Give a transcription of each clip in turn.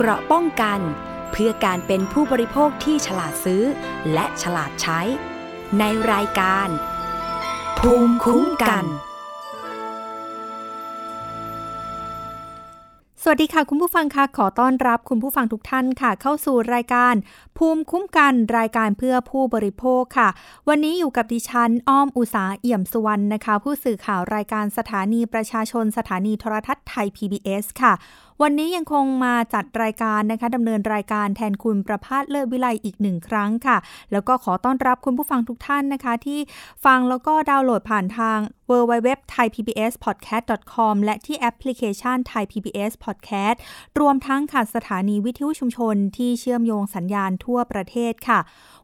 เกราะป้องกัน เพื่อการเป็นผู้บริโภคที่ฉลาดซื้อ และฉลาดใช้ ในรายการ ภูมิคุ้มกัน สวัสดีค่ะคุณผู้ฟังค่ะขอต้อนรับคุณผู้ฟังทุกท่านค่ะ เข้าสู่รายการ ภูมิคุ้มกันรายการเพื่อผู้บริโภคค่ะ วันนี้อยู่กับดิฉันอ้อมอุสาเอี่ยมสุวรรณนะคะ ผู้สื่อข่าวรายการสถานีประชาชนสถานีโทรทัศน์ไทย PBS ค่ะ วันนี้ยังคงมาจัดรายการนะคะดำเนินรายการแทนคุณประพาสเลิศวิไลอีกหนึ่งครั้งค่ะ แล้วก็ขอต้อนรับคุณผู้ฟังทุกท่านนะคะ ที่ฟังแล้วก็ดาวน์โหลดผ่านทาง w w w t h a i p b s p o d c a s t c o m และที่แอปพลิเคชัน Thai PBS Podcast รวมทั้งค่ะสถานีวิทยุชุมชนที่เชื่อมโยงสัญญาณทั่วประเทศค่ะ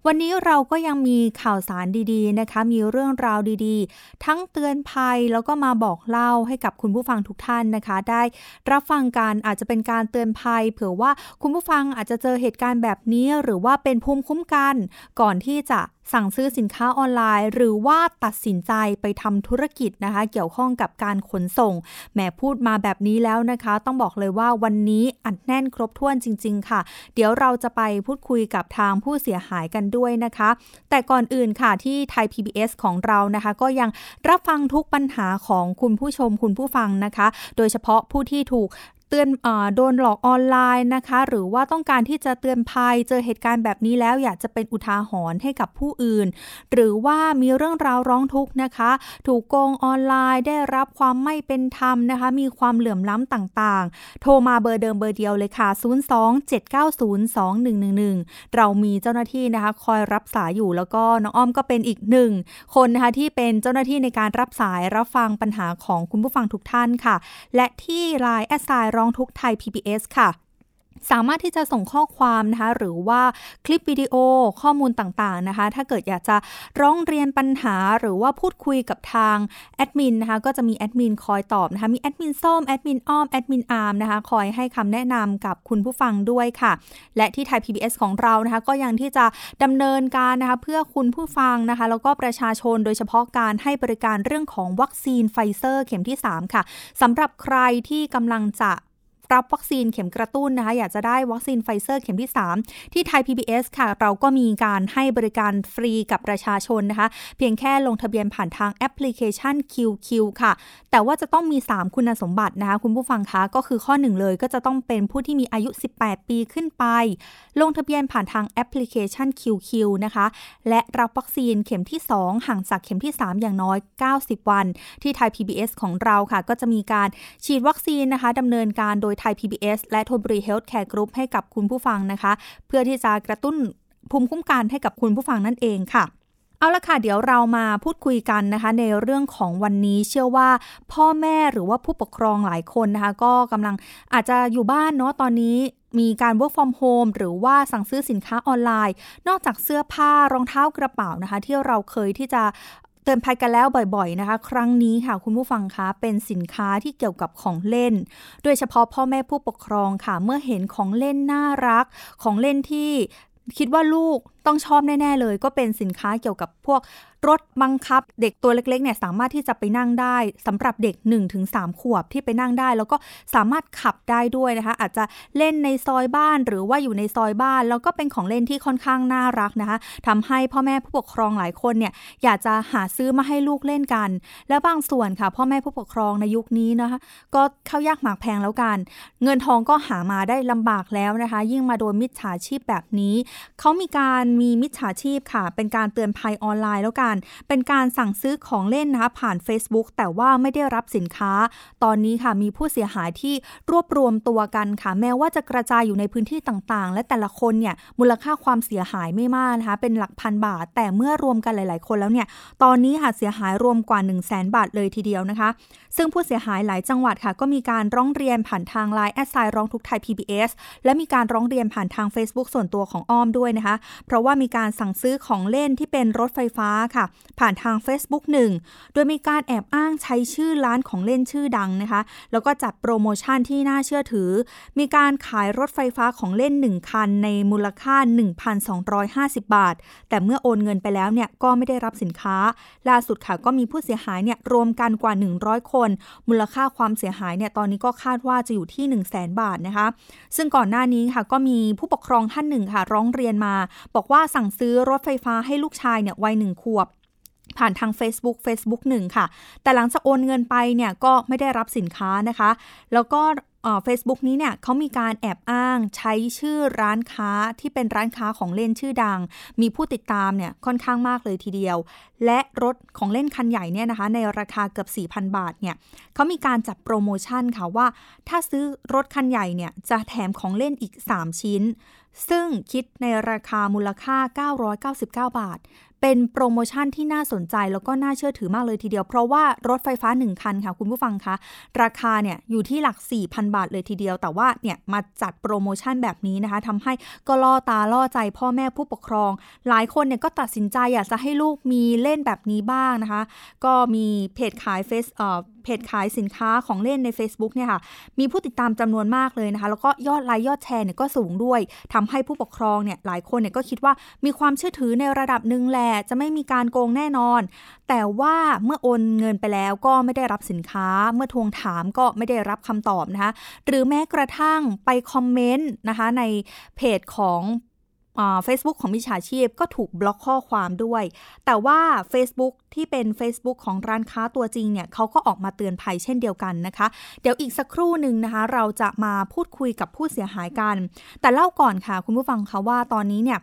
วันนี้เราก็ยังมีข่าวสารดีๆนะคะ มีเรื่องราวดีๆ ทั้งเตือนภัยแล้วก็มาบอกเล่าให้กับคุณผู้ฟังทุกท่านนะคะ ได้รับฟังกันอาจจะเป็นการเตือนภัย เผื่อว่าคุณผู้ฟังอาจจะเจอเหตุการณ์แบบนี้ หรือว่าเป็นภูมิคุ้มกัน ก่อนที่จะ สั่งซื้อสินค้าออนไลน์ หรือว่าตัดสินใจไปทำธุรกิจนะคะ เกี่ยวข้องกับการขนส่งแหมพูดมาแบบนี้แล้วนะคะ ต้องบอกเลยว่าวันนี้อัดแน่นครบถ้วนจริง ๆ ค่ะ เดี๋ยวเราจะไปพูดคุยกับทางผู้เสียหายกันด้วยนะคะ แต่ก่อนอื่นค่ะที่ไทย PBS ของเรานะคะ ก็ยังรับฟังทุกปัญหาของคุณผู้ชมคุณผู้ฟังนะคะ โดยเฉพาะผู้ที่ถูก เตือนอโดนหลอกออนไลน์นะคะ หรือว่าต้องการที่จะเตือนภัย เจอเหตุการณ์แบบนี้แล้วอยากจะเป็นอุทาหรณ์ให้กับผู้อื่น หรือว่ามีเรื่องราวร้องทุกข์นะคะ ถูกโกงออนไลน์ได้รับความไม่เป็นธรรมนะคะ มีความเหลื่อมล้ำต่างๆ โทรมาเบอร์เดิมเบอร์เดียวเลยค่ะ 027902111 เรามีเจ้าหน้าที่นะคะ คอยรับสายอยู่แล้วก็น้องอ้อมก็เป็นอีกหนึ่งคนนะคะที่เป็นเจ้าหน้าที่ในการรับสายรับฟังปัญหาของคุณผู้ฟังทุกท่านค่ะ และที่ Line at sign ร้องทุกข์ไทย PBS ค่ะสามารถที่จะส่งข้อความนะคะหรือว่าคลิปวิดีโอข้อมูลต่างๆนะคะ ถ้าเกิดอยากจะร้องเรียนปัญหาหรือว่าพูดคุยกับทางแอดมินนะคะก็จะมีแอดมินคอยตอบนะคะมีแอดมินส้มแอดมินอ้อมแอดมินอาร์มนะคะคอยให้คำแนะนำกับคุณผู้ฟังด้วยค่ะ และที่ไทย PBS ของเรานะคะก็ยังที่จะดำเนินการนะคะเพื่อคุณผู้ฟังนะคะแล้วก็ประชาชนโดยเฉพาะการให้บริการเรื่องของวัคซีนไฟเซอร์เข็มที่ 3 ค่ะสำหรับใครที่กำลังจะ รับวัคซีนเข็มกระตุ้นนะคะ อยากจะได้วัคซีนไฟเซอร์เข็มที่ 3 ที่ไทย PBS ค่ะ เราก็มีการให้บริการฟรีกับประชาชนนะคะ เพียงแค่ลงทะเบียนผ่านทางแอปพลิเคชัน QueQ ค่ะ แต่ว่าจะต้องมี 3 คุณสมบัตินะคะ คุณผู้ฟังคะก็คือข้อ 1 เลยก็จะต้องเป็นผู้ที่มีอายุ 18 ปีขึ้นไป ลงทะเบียนผ่านทางแอปพลิเคชัน QueQ นะคะ และรับวัคซีนเข็มที่ 2 ห่างจากเข็มที่ 3 อย่างน้อย 90 วัน ที่ไทย PBS ของเราค่ะ ก็จะมีการฉีดวัคซีนนะคะดำเนินการโดยไทย PBS และธนบุรีเฮลท์แคร์กรุ๊ปให้กับคุณผู้ฟังนะคะ เพื่อที่จะกระตุ้นภูมิคุ้มกันให้กับคุณผู้ฟังนั่นเองค่ะเอาละค่ะ เดี๋ยวเรามาพูดคุยกันนะคะ ในเรื่องของวันนี้เชื่อว่า พ่อแม่หรือว่าผู้ปกครองหลายคนนะคะ ก็กำลังอาจจะอยู่บ้านเนาะตอนนี้มีการ work from home หรือว่าสั่งซื้อสินค้าออนไลน์ นอกจากเสื้อผ้ารองเท้ากระเป๋านะคะ ที่เราเคยที่จะ เตือนภัยกันแล้วบ่อยๆนะคะ ครั้งนี้ค่ะคุณผู้ฟังคะเป็นสินค้าที่เกี่ยวกับของเล่น โดยเฉพาะพ่อแม่ผู้ปกครองค่ะ เมื่อเห็นของเล่นน่ารัก ของเล่นที่คิดว่าลูก ต้องชอบแน่ ๆ เลย ก็เป็นสินค้าเกี่ยวกับพวกรถบังคับ เด็กตัวเล็กๆเนี่ยสามารถที่จะไปนั่งได้สำหรับเด็ก 1-3 ขวบที่ไปนั่งได้ แล้วก็สามารถขับได้ด้วยนะคะ อาจจะเล่นในซอยบ้านหรือว่าอยู่ในซอยบ้าน แล้วก็เป็นของเล่นที่ค่อนข้างน่ารักนะคะทำให้พ่อแม่ผู้ปกครองหลายคนเนี่ยอยากจะหาซื้อมาให้ลูกเล่นกัน แล้วบางส่วนค่ะ พ่อแม่ผู้ปกครองในยุคนี้นะคะ ก็เข้ายากหมากแพงแล้วกัน เงินทองก็หามาได้ลำบากแล้วนะคะ ยิ่งมาโดนมิจฉาชีพแบบนี้เขามีการมีมิจฉาชีพค่ะ เป็นการเตือนภัยออนไลน์แล้วกัน เป็นการสั่งซื้อของเล่นนะคะผ่าน Facebook แต่ว่าไม่ได้รับสินค้า ตอนนี้ค่ะมีผู้เสียหายที่รวบรวมตัวกันค่ะ แม้ว่าจะกระจายอยู่ในพื้นที่ต่างๆ และแต่ละคนเนี่ยมูลค่าความเสียหายไม่มากนะคะเป็นหลักพันบาท แต่เมื่อรวมกันหลาย ๆ คนแล้วเนี่ยตอนนี้ค่ะเสียหายรวมกว่า 1 0 0 0 0 บาทเลยทีเดียวนะคะ ซึ่งผู้เสียหายหลายจังหวัดค่ะ ก็มีการร้องเรียนผ่านทางไลน์แอดไซร้องทุกไทย PBS และมีการร้องเรียนผ่านทาง Facebook ส่วนตัวของอ้อมด้วยนะคะ เพราะว่ามีการสั่งซื้อของเล่นที่เป็นรถไฟฟ้าค่ะ ผ่านทาง Facebook 1 โดยมีการแอบอ้างใช้ชื่อร้านของเล่นชื่อดังนะคะ แล้วก็จัดโปรโมชั่นที่น่าเชื่อถือ มีการขายรถไฟฟ้าของเล่น 1 คันในมูลค่า 1,250 บาท แต่เมื่อโอนเงินไปแล้วเนี่ยก็ไม่ได้รับสินค้า ล่าสุดค่ะก็มีผู้เสียหายเนี่ยรวมกันกว่า 100 คน มูลค่าความเสียหายเนี่ยตอนนี้ก็คาดว่าจะอยู่ที่ 1 0 0 0 0แบาทนะคะ ซึ่งก่อนหน้านี้ค่ะก็มีผู้ปกครองท่านหนึ่งค่ะ ร้องเรียนมา บอกว่าว่าสั่งซื้อรถไฟฟ้าให้ลูกชายเนี่ยวัยหนึ่งขวบ ผ่านทาง Facebook Facebook 1 ค่ะ แต่หลังจากโอนเงินไปเนี่ยก็ไม่ได้รับสินค้านะคะ แล้วก็ เฟซบุ๊กนี้เนี่ยเขามีการแอบอ้างใช้ชื่อร้านค้าที่เป็นร้านค้าของเล่นชื่อดัง มีผู้ติดตามเนี่ยค่อนข้างมากเลยทีเดียว และรถของเล่นคันใหญ่เนี่ยนะคะ ในราคาเกือบ 4,000 บาทเนี่ยเขามีการจัดโปรโมชั่นค่ะว่า ถ้าซื้อรถคันใหญ่เนี่ยจะแถมของเล่นอีก 3 ชิ้น ซึ่งคิดในราคามูลค่า 999 บาท เป็นโปรโมชั่นที่น่าสนใจแล้วก็น่าเชื่อถือมากเลยทีเดียว เพราะว่ารถไฟฟ้า 1 คันค่ะ คุณผู้ฟังคะ ราคาเนี่ยอยู่ที่หลัก 4,000 บาทเลยทีเดียว แต่ว่าเนี่ยมาจัดโปรโมชั่นแบบนี้นะคะทำให้ก็ล่อตาล่อใจพ่อแม่ผู้ปกครอง หลายคนเนี่ยก็ตัดสินใจอยากจะให้ลูกมีเล่นแบบนี้บ้างนะคะ ก็มีเพจขายเฟซเอ่อ เพจขายสินค้าของเล่นใน Facebook เนี่ยค่ะ มีผู้ติดตามจำนวนมากเลยนะคะ แล้วก็ยอดไลค์ยอดแชร์เนี่ยก็สูงด้วยทำให้ผู้ปกครองเนี่ยหลายคนเนี่ยก็คิดว่ามีความเชื่อถือในระดับหนึ่งแหละจะไม่มีการโกงแน่นอน แต่ว่าเมื่อโอนเงินไปแล้วก็ไม่ได้รับสินค้า เมื่อทวงถามก็ไม่ได้รับคำตอบนะคะ หรือแม้กระทั่งไปคอมเมนต์นะคะในเพจของ เฟซบุ๊กของมิจฉาชีพก็ถูกบล็อกข้อความด้วย แต่ว่า Facebook ที่เป็น Facebook ของร้านค้าตัวจริงเนี่ยเขาก็ออกมาเตือนภัยเช่นเดียวกันนะคะ เดี๋ยวอีกสักครู่หนึ่งนะคะ เราจะมาพูดคุยกับผู้เสียหายกัน แต่เล่าก่อนค่ะ คุณผู้ฟังคะว่าตอนนี้เนี่ย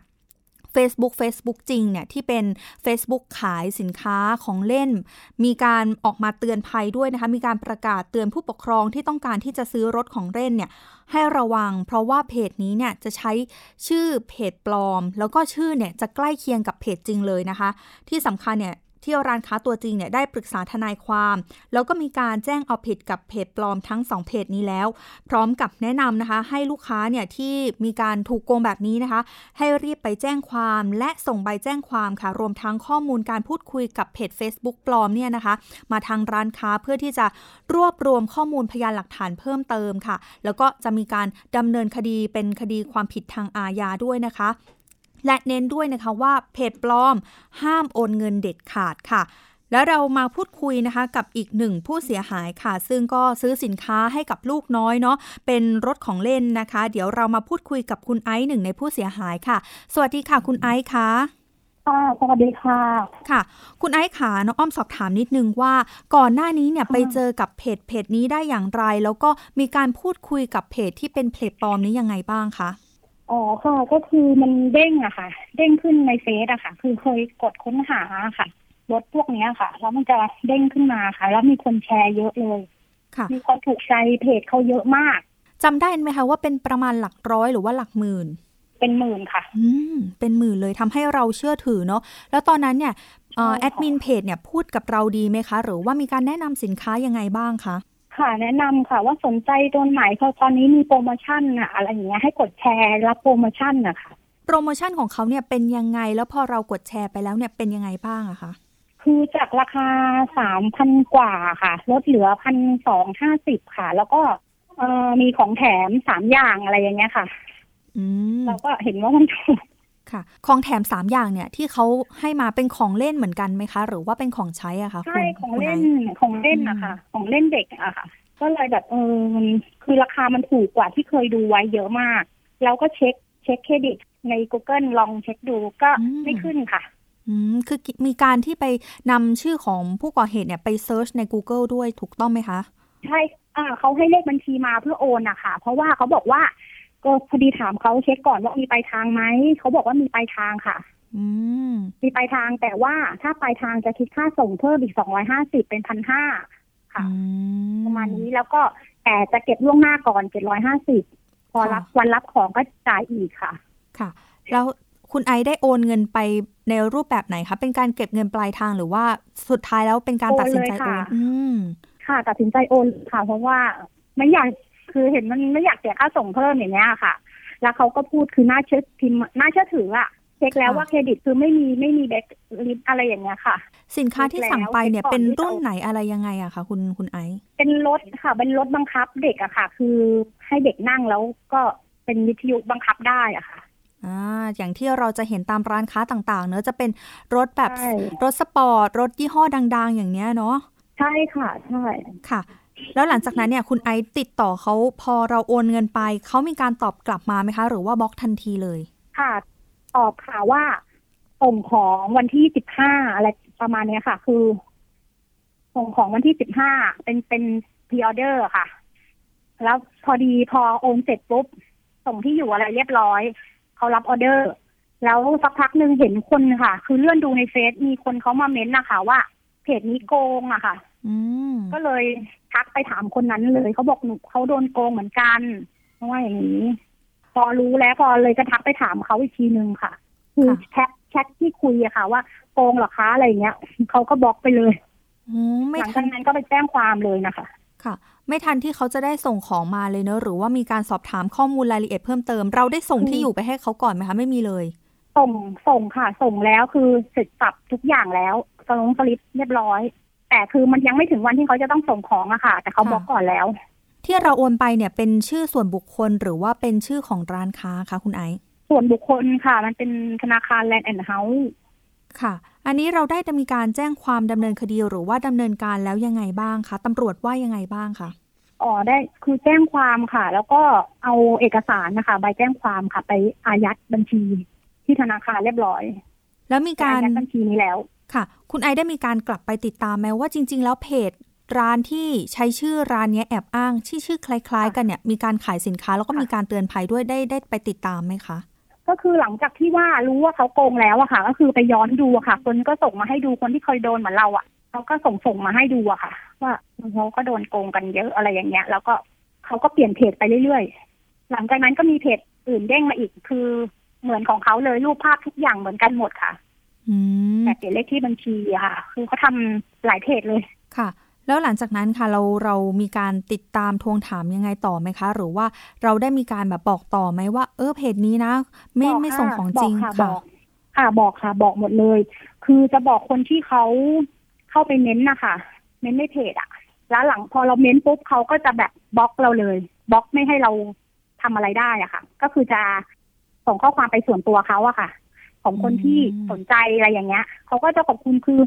Facebook Facebook จริงเนี่ยที่เป็น Facebook ขายสินค้าของเล่น มีการออกมาเตือนภัยด้วยนะคะ มีการประกาศเตือนผู้ปกครองที่ต้องการที่จะซื้อรถของเล่นเนี่ยให้ระวัง เพราะว่าเพจนี้เนี่ยจะใช้ชื่อเพจปลอม แล้วก็ชื่อเนี่ยจะใกล้เคียงกับเพจจริงเลยนะคะ ที่สำคัญเนี่ย ที่ร้านค้าตัวจริงเนี่ยได้ปรึกษาทนายความ แล้วก็มีการแจ้งเอาผิดกับเพจปลอมทั้ง 2 เพจนี้แล้ว พร้อมกับแนะนำนะคะ ให้ลูกค้าเนี่ยที่มีการถูกโกงแบบนี้นะคะ ให้รีบไปแจ้งความและส่งใบแจ้งความค่ะ รวมทั้งข้อมูลการพูดคุยกับเพจ Facebook ปลอมเนี่ยนะคะ มาทางร้านค้าเพื่อที่จะรวบรวมข้อมูลพยานหลักฐานเพิ่มเติมค่ะ แล้วก็จะมีการดำเนินคดีเป็นคดีความผิดทางอาญาด้วยนะคะ และเน้นด้วยนะคะว่าเพจปลอม ห้ามโอนเงินเด็ดขาดค่ะ แล้วเรามาพูดคุยนะคะกับอีกหนึ่งผู้เสียหายค่ะ ซึ่งก็ซื้อสินค้าให้กับลูกน้อยเนาะเป็นรถของเล่นนะคะ เดี๋ยวเรามาพูดคุยกับคุณไอซ์หนึ่งในผู้เสียหายค่ะ สวัสดีค่ะ คุณไอซ์คะค่ะสวัสดีค่ะ ค่ะ คุณไอซ์ขาน้องอ้อมสอบถามนิดนึงว่า ก่อนหน้านี้เนี่ยไปเจอกับเพจเพจนี้ได้อย่างไร แล้วก็มีการพูดคุยกับเพจที่เป็นเพจปลอมนี้ยังไงบ้างคะ อ๋อค่ะก็คือมันเด้งอะค่ะ เด้งขึ้นในเฟซอะค่ะ คือเคยกดค้นหาค่ะรถพวกนี้ค่ะ แล้วมันจะเด้งขึ้นมาค่ะ แล้วมีคนแชร์เยอะเลย ค่ะ มีคนถูกใจเพจเขาเยอะมากจำได้ไหมคะว่าเป็นประมาณหลักร้อยหรือว่าหลักหมื่น เป็นหมื่นค่ะ อืม เป็นหมื่นเลยทำให้เราเชื่อถือเนาะแล้วตอนนั้นเนี่ยแอดมินเพจเนี่ยพูดกับเราดีไหมคะ หรือว่ามีการแนะนำสินค้ายังไงบ้างคะ ค่ะแนะนำค่ะว่าสนใจตัวไหนเพราะตอนนี้มีโปรโมชั่นอะอะไรอย่างเงี้ยให้กดแชร์รับโปรโมชั่นอะค่ะโปรโมชั่นของเขาเนี่ยเป็นยังไงแล้วพอเรากดแชร์ไปแล้วเนี่ยเป็นยังไงบ้างอะคะคือจากราคาสามพันกว่าค่ะลดเหลือพันสองห้าสิบค่ะ แล้วก็เออมีของแถมสามอย่างอะไรอย่างเงี้ยค่ะ อืมเราก็เห็นว่ามันถูก ค่ะ ของแถมสามอย่างเนี่ยที่เขาให้มาเป็นของเล่นเหมือนกันไหมคะ หรือว่าเป็นของใช้อะคะใช่ของเล่นของเล่นนะคะของเล่นเด็กอะค่ะ ก็เลยแบบเออมันคือราคามันถูกกว่าที่เคยดูไว้เยอะมาก แล้วก็เช็คเช็คเครดิตใน Google ลองเช็คดูก็ไม่ขึ้นค่ะอืมคือมีการที่ไปนำชื่อของผู้ก่อเหตุเนี่ยไป search ใน Google ด้วยถูกต้องไหมคะ ใช่อ่าเขาให้เลขบัญชีมาเพื่อโอนอะค่ะเพราะว่าเขาบอกว่า ก็พอดีถามเขาเช็คก่อนว่ามีปลายทางไหมเขาบอกว่ามีปลายทางค่ะอืมมีปลายทางแต่ว่าถ้าปลายทางจะคิดค่าส่งเพิ่มอีกสองร้อยห้าสิบเป็นพันห้าค่ะประมาณนี้แล้วก็แต่จะเก็บล่วงหน้าก่อนเจ็ดร้อยห้าสิบพอรับวันรับของก็จ่ายอีกค่ะ ค่ะ แล้วคุณไอได้โอนเงินไปในรูปแบบไหนคะเป็นการเก็บเงินปลายทางหรือว่าสุดท้ายแล้วเป็นการตัดสินใจโอนอืมค่ะตัดสินใจโอนค่ะ เพราะว่าไม่อยาก คือเห็นมันไม่อยากเสียค่าส่งเพิ่มอย่างเงี้ยค่ะ แล้วเขาก็พูดคือน่าเชื่อพิมน่าเชื่อถืออะช็คแล้วว่าเครดิตคือไม่มีไม่มีแบ็คลิสอะไรอย่างเงี้ยค่ะ สินค้าที่สั่งไปเนี่ยเป็นรุ่นไหนอะไรยังไงอะคะคุณคุณไอซ์เป็นรถค่ะ เป็นรถบังคับเด็กอะค่ะ คือให้เด็กนั่งแล้วก็เป็นวิทยุบังคับได้อะค่ะอ่าอย่างที่เราจะเห็นตามร้านค้าต่างๆ เนอะจะเป็นรถแบบใช่รถสปอร์ตรถยี่ห้อดัง ๆ อย่างเนี้ยเนาะใช่ค่ะใช่ค่ะ แล้วหลังจากนั้นเนี่ยคุณไอติดต่อเขาพอเราโอนเงินไป เขามีการตอบกลับมาไหมคะ หรือว่าบล็อกทันทีเลย ค่ะ ตอบค่ะว่าส่งของวันที่สิบห้าอะไรประมาณเนี้ยค่ะ คือ ส่งของวันที่สิบห้าเป็นเป็น pre-order ค่ะ แล้วพอดีพอโอนเสร็จปุ๊บ ส่งที่อยู่อะไรเรียบร้อยเขารับออเดอร์ แล้วสักพักหนึ่งเห็นคนค่ะ คือเลื่อนดูในเฟซมีคนเขามาเม้นต์นะคะว่าเพจนี้โกงอะค่ะ ก็เลยทักไปถามคนนั้นเลยเขาบอกหนูเขาโดนโกงเหมือนกันเพราะว่าอย่างนี้ พอรู้แล้วพอเลยก็ทักไปถามเขาอีกทีนึงค่ะ คือค่ะแชทแชทที่คุยอะค่ะ ว่าโกงเหรอคะอะไรเงี้ยเขาก็บล็อกไปเลยอืมไม่หลังทัจานกนั้นก็ไปแจ้งความเลยนะคะ ค่ะ ไม่ทันที่เขาจะได้ส่งของมาเลยเนอะหรือว่ามีการสอบถามข้อมูลรายละเอียดเพิ่มเติม เราได้ส่งที่อยู่ไปให้เขาก่อนไหมคะไม่มีเลย ส่งส่งค่ะ ส่งแล้วคือเสร็จสรรพทุกอย่างแล้วส่งสลิปเรียบร้อย แต่คือมันยังไม่ถึงวันที่เขาจะต้องส่งของอะค่ะ แต่เขาค่ะบล็อกก่อนแล้ว ที่เราโอนไปเนี่ยเป็นชื่อส่วนบุคคลหรือว่าเป็นชื่อของร้านค้าคะคุณไอซ์ส่วนบุคคลค่ะ มันเป็นธนาคารแลนด์แอนด์เฮาส์ค่ะ อันนี้เราได้มีการแจ้งความดำเนินคดีหรือว่าดำเนินการแล้วยังไงบ้างคะตำรวจว่ายังไงบ้างคะอ๋อได้คือแจ้งความค่ะ แล้วก็เอาเอกสารนะคะใบแจ้งความค่ะ ไปอายัดบัญชีที่ธนาคารเรียบร้อย แล้วมีการอายัดบัญชีนี้แล้ว ค่ะ คุณไอได้มีการกลับไปติดตามไหมว่าจริง ๆ แล้วเพจร้านที่ใช้ชื่อร้านนี้แอบอ้างที่อชื่อคล้าย ๆ กันเนี่ยมีการขายสินค้าแล้วก็มีการเตือนภัยด้วยได้ได้ไปติดตามไหมคะ ก็คือหลังจากที่ว่ารู้ว่าเขาโกงแล้วอะค่ะ ก็คือไปย้อนดูอะค่ะ คนก็ส่งมาให้ดูคนที่เคยโดนเหมือนเราอะเขาก็ส่งส่งมาให้ดูอะค่ะ ว่าเขาก็โดนโกงกันเยอะอะไรอย่างเงี้ย แล้วก็เขาก็เปลี่ยนเพจไปเรื่อยๆหลังจากนั้นก็มีเพจอื่นเด้งมาอีกคือเหมือนของเขาเลยรูปภาพทุกอย่างเหมือนกันหมดค่ะ แต่เปลี่ยนเลขที่บัญชีอะค่ะ คือเขาทำหลายเพจเลยค่ะ แล้วหลังจากนั้นค่ะเราเรามีการติดตามทวงถามยังไงต่อไหมคะ หรือว่าเราได้มีการแบบบอกต่อไหมว่า เออเพจนี้นะไม่บอกไม่ค่ะส่งของจริงบอกค่ะบอกค่ะบอกค่ะ บอกหมดเลย คือจะบอกคนที่เขาเข้าไปเม้นต์นะคะเม้นต์ในเพจอะแล้วหลังพอเราเม้นต์ปุ๊บเขาก็จะแบบบล็อกเราเลยบล็อกไม่ให้เราทำอะไรได้อะค่ะ ก็คือจะส่งข้อความไปส่วนตัวเขาอะค่ะ ของคนที่อืมสนใจอะไรอย่างเงี้ยเขาก็จะขอบคุณคือ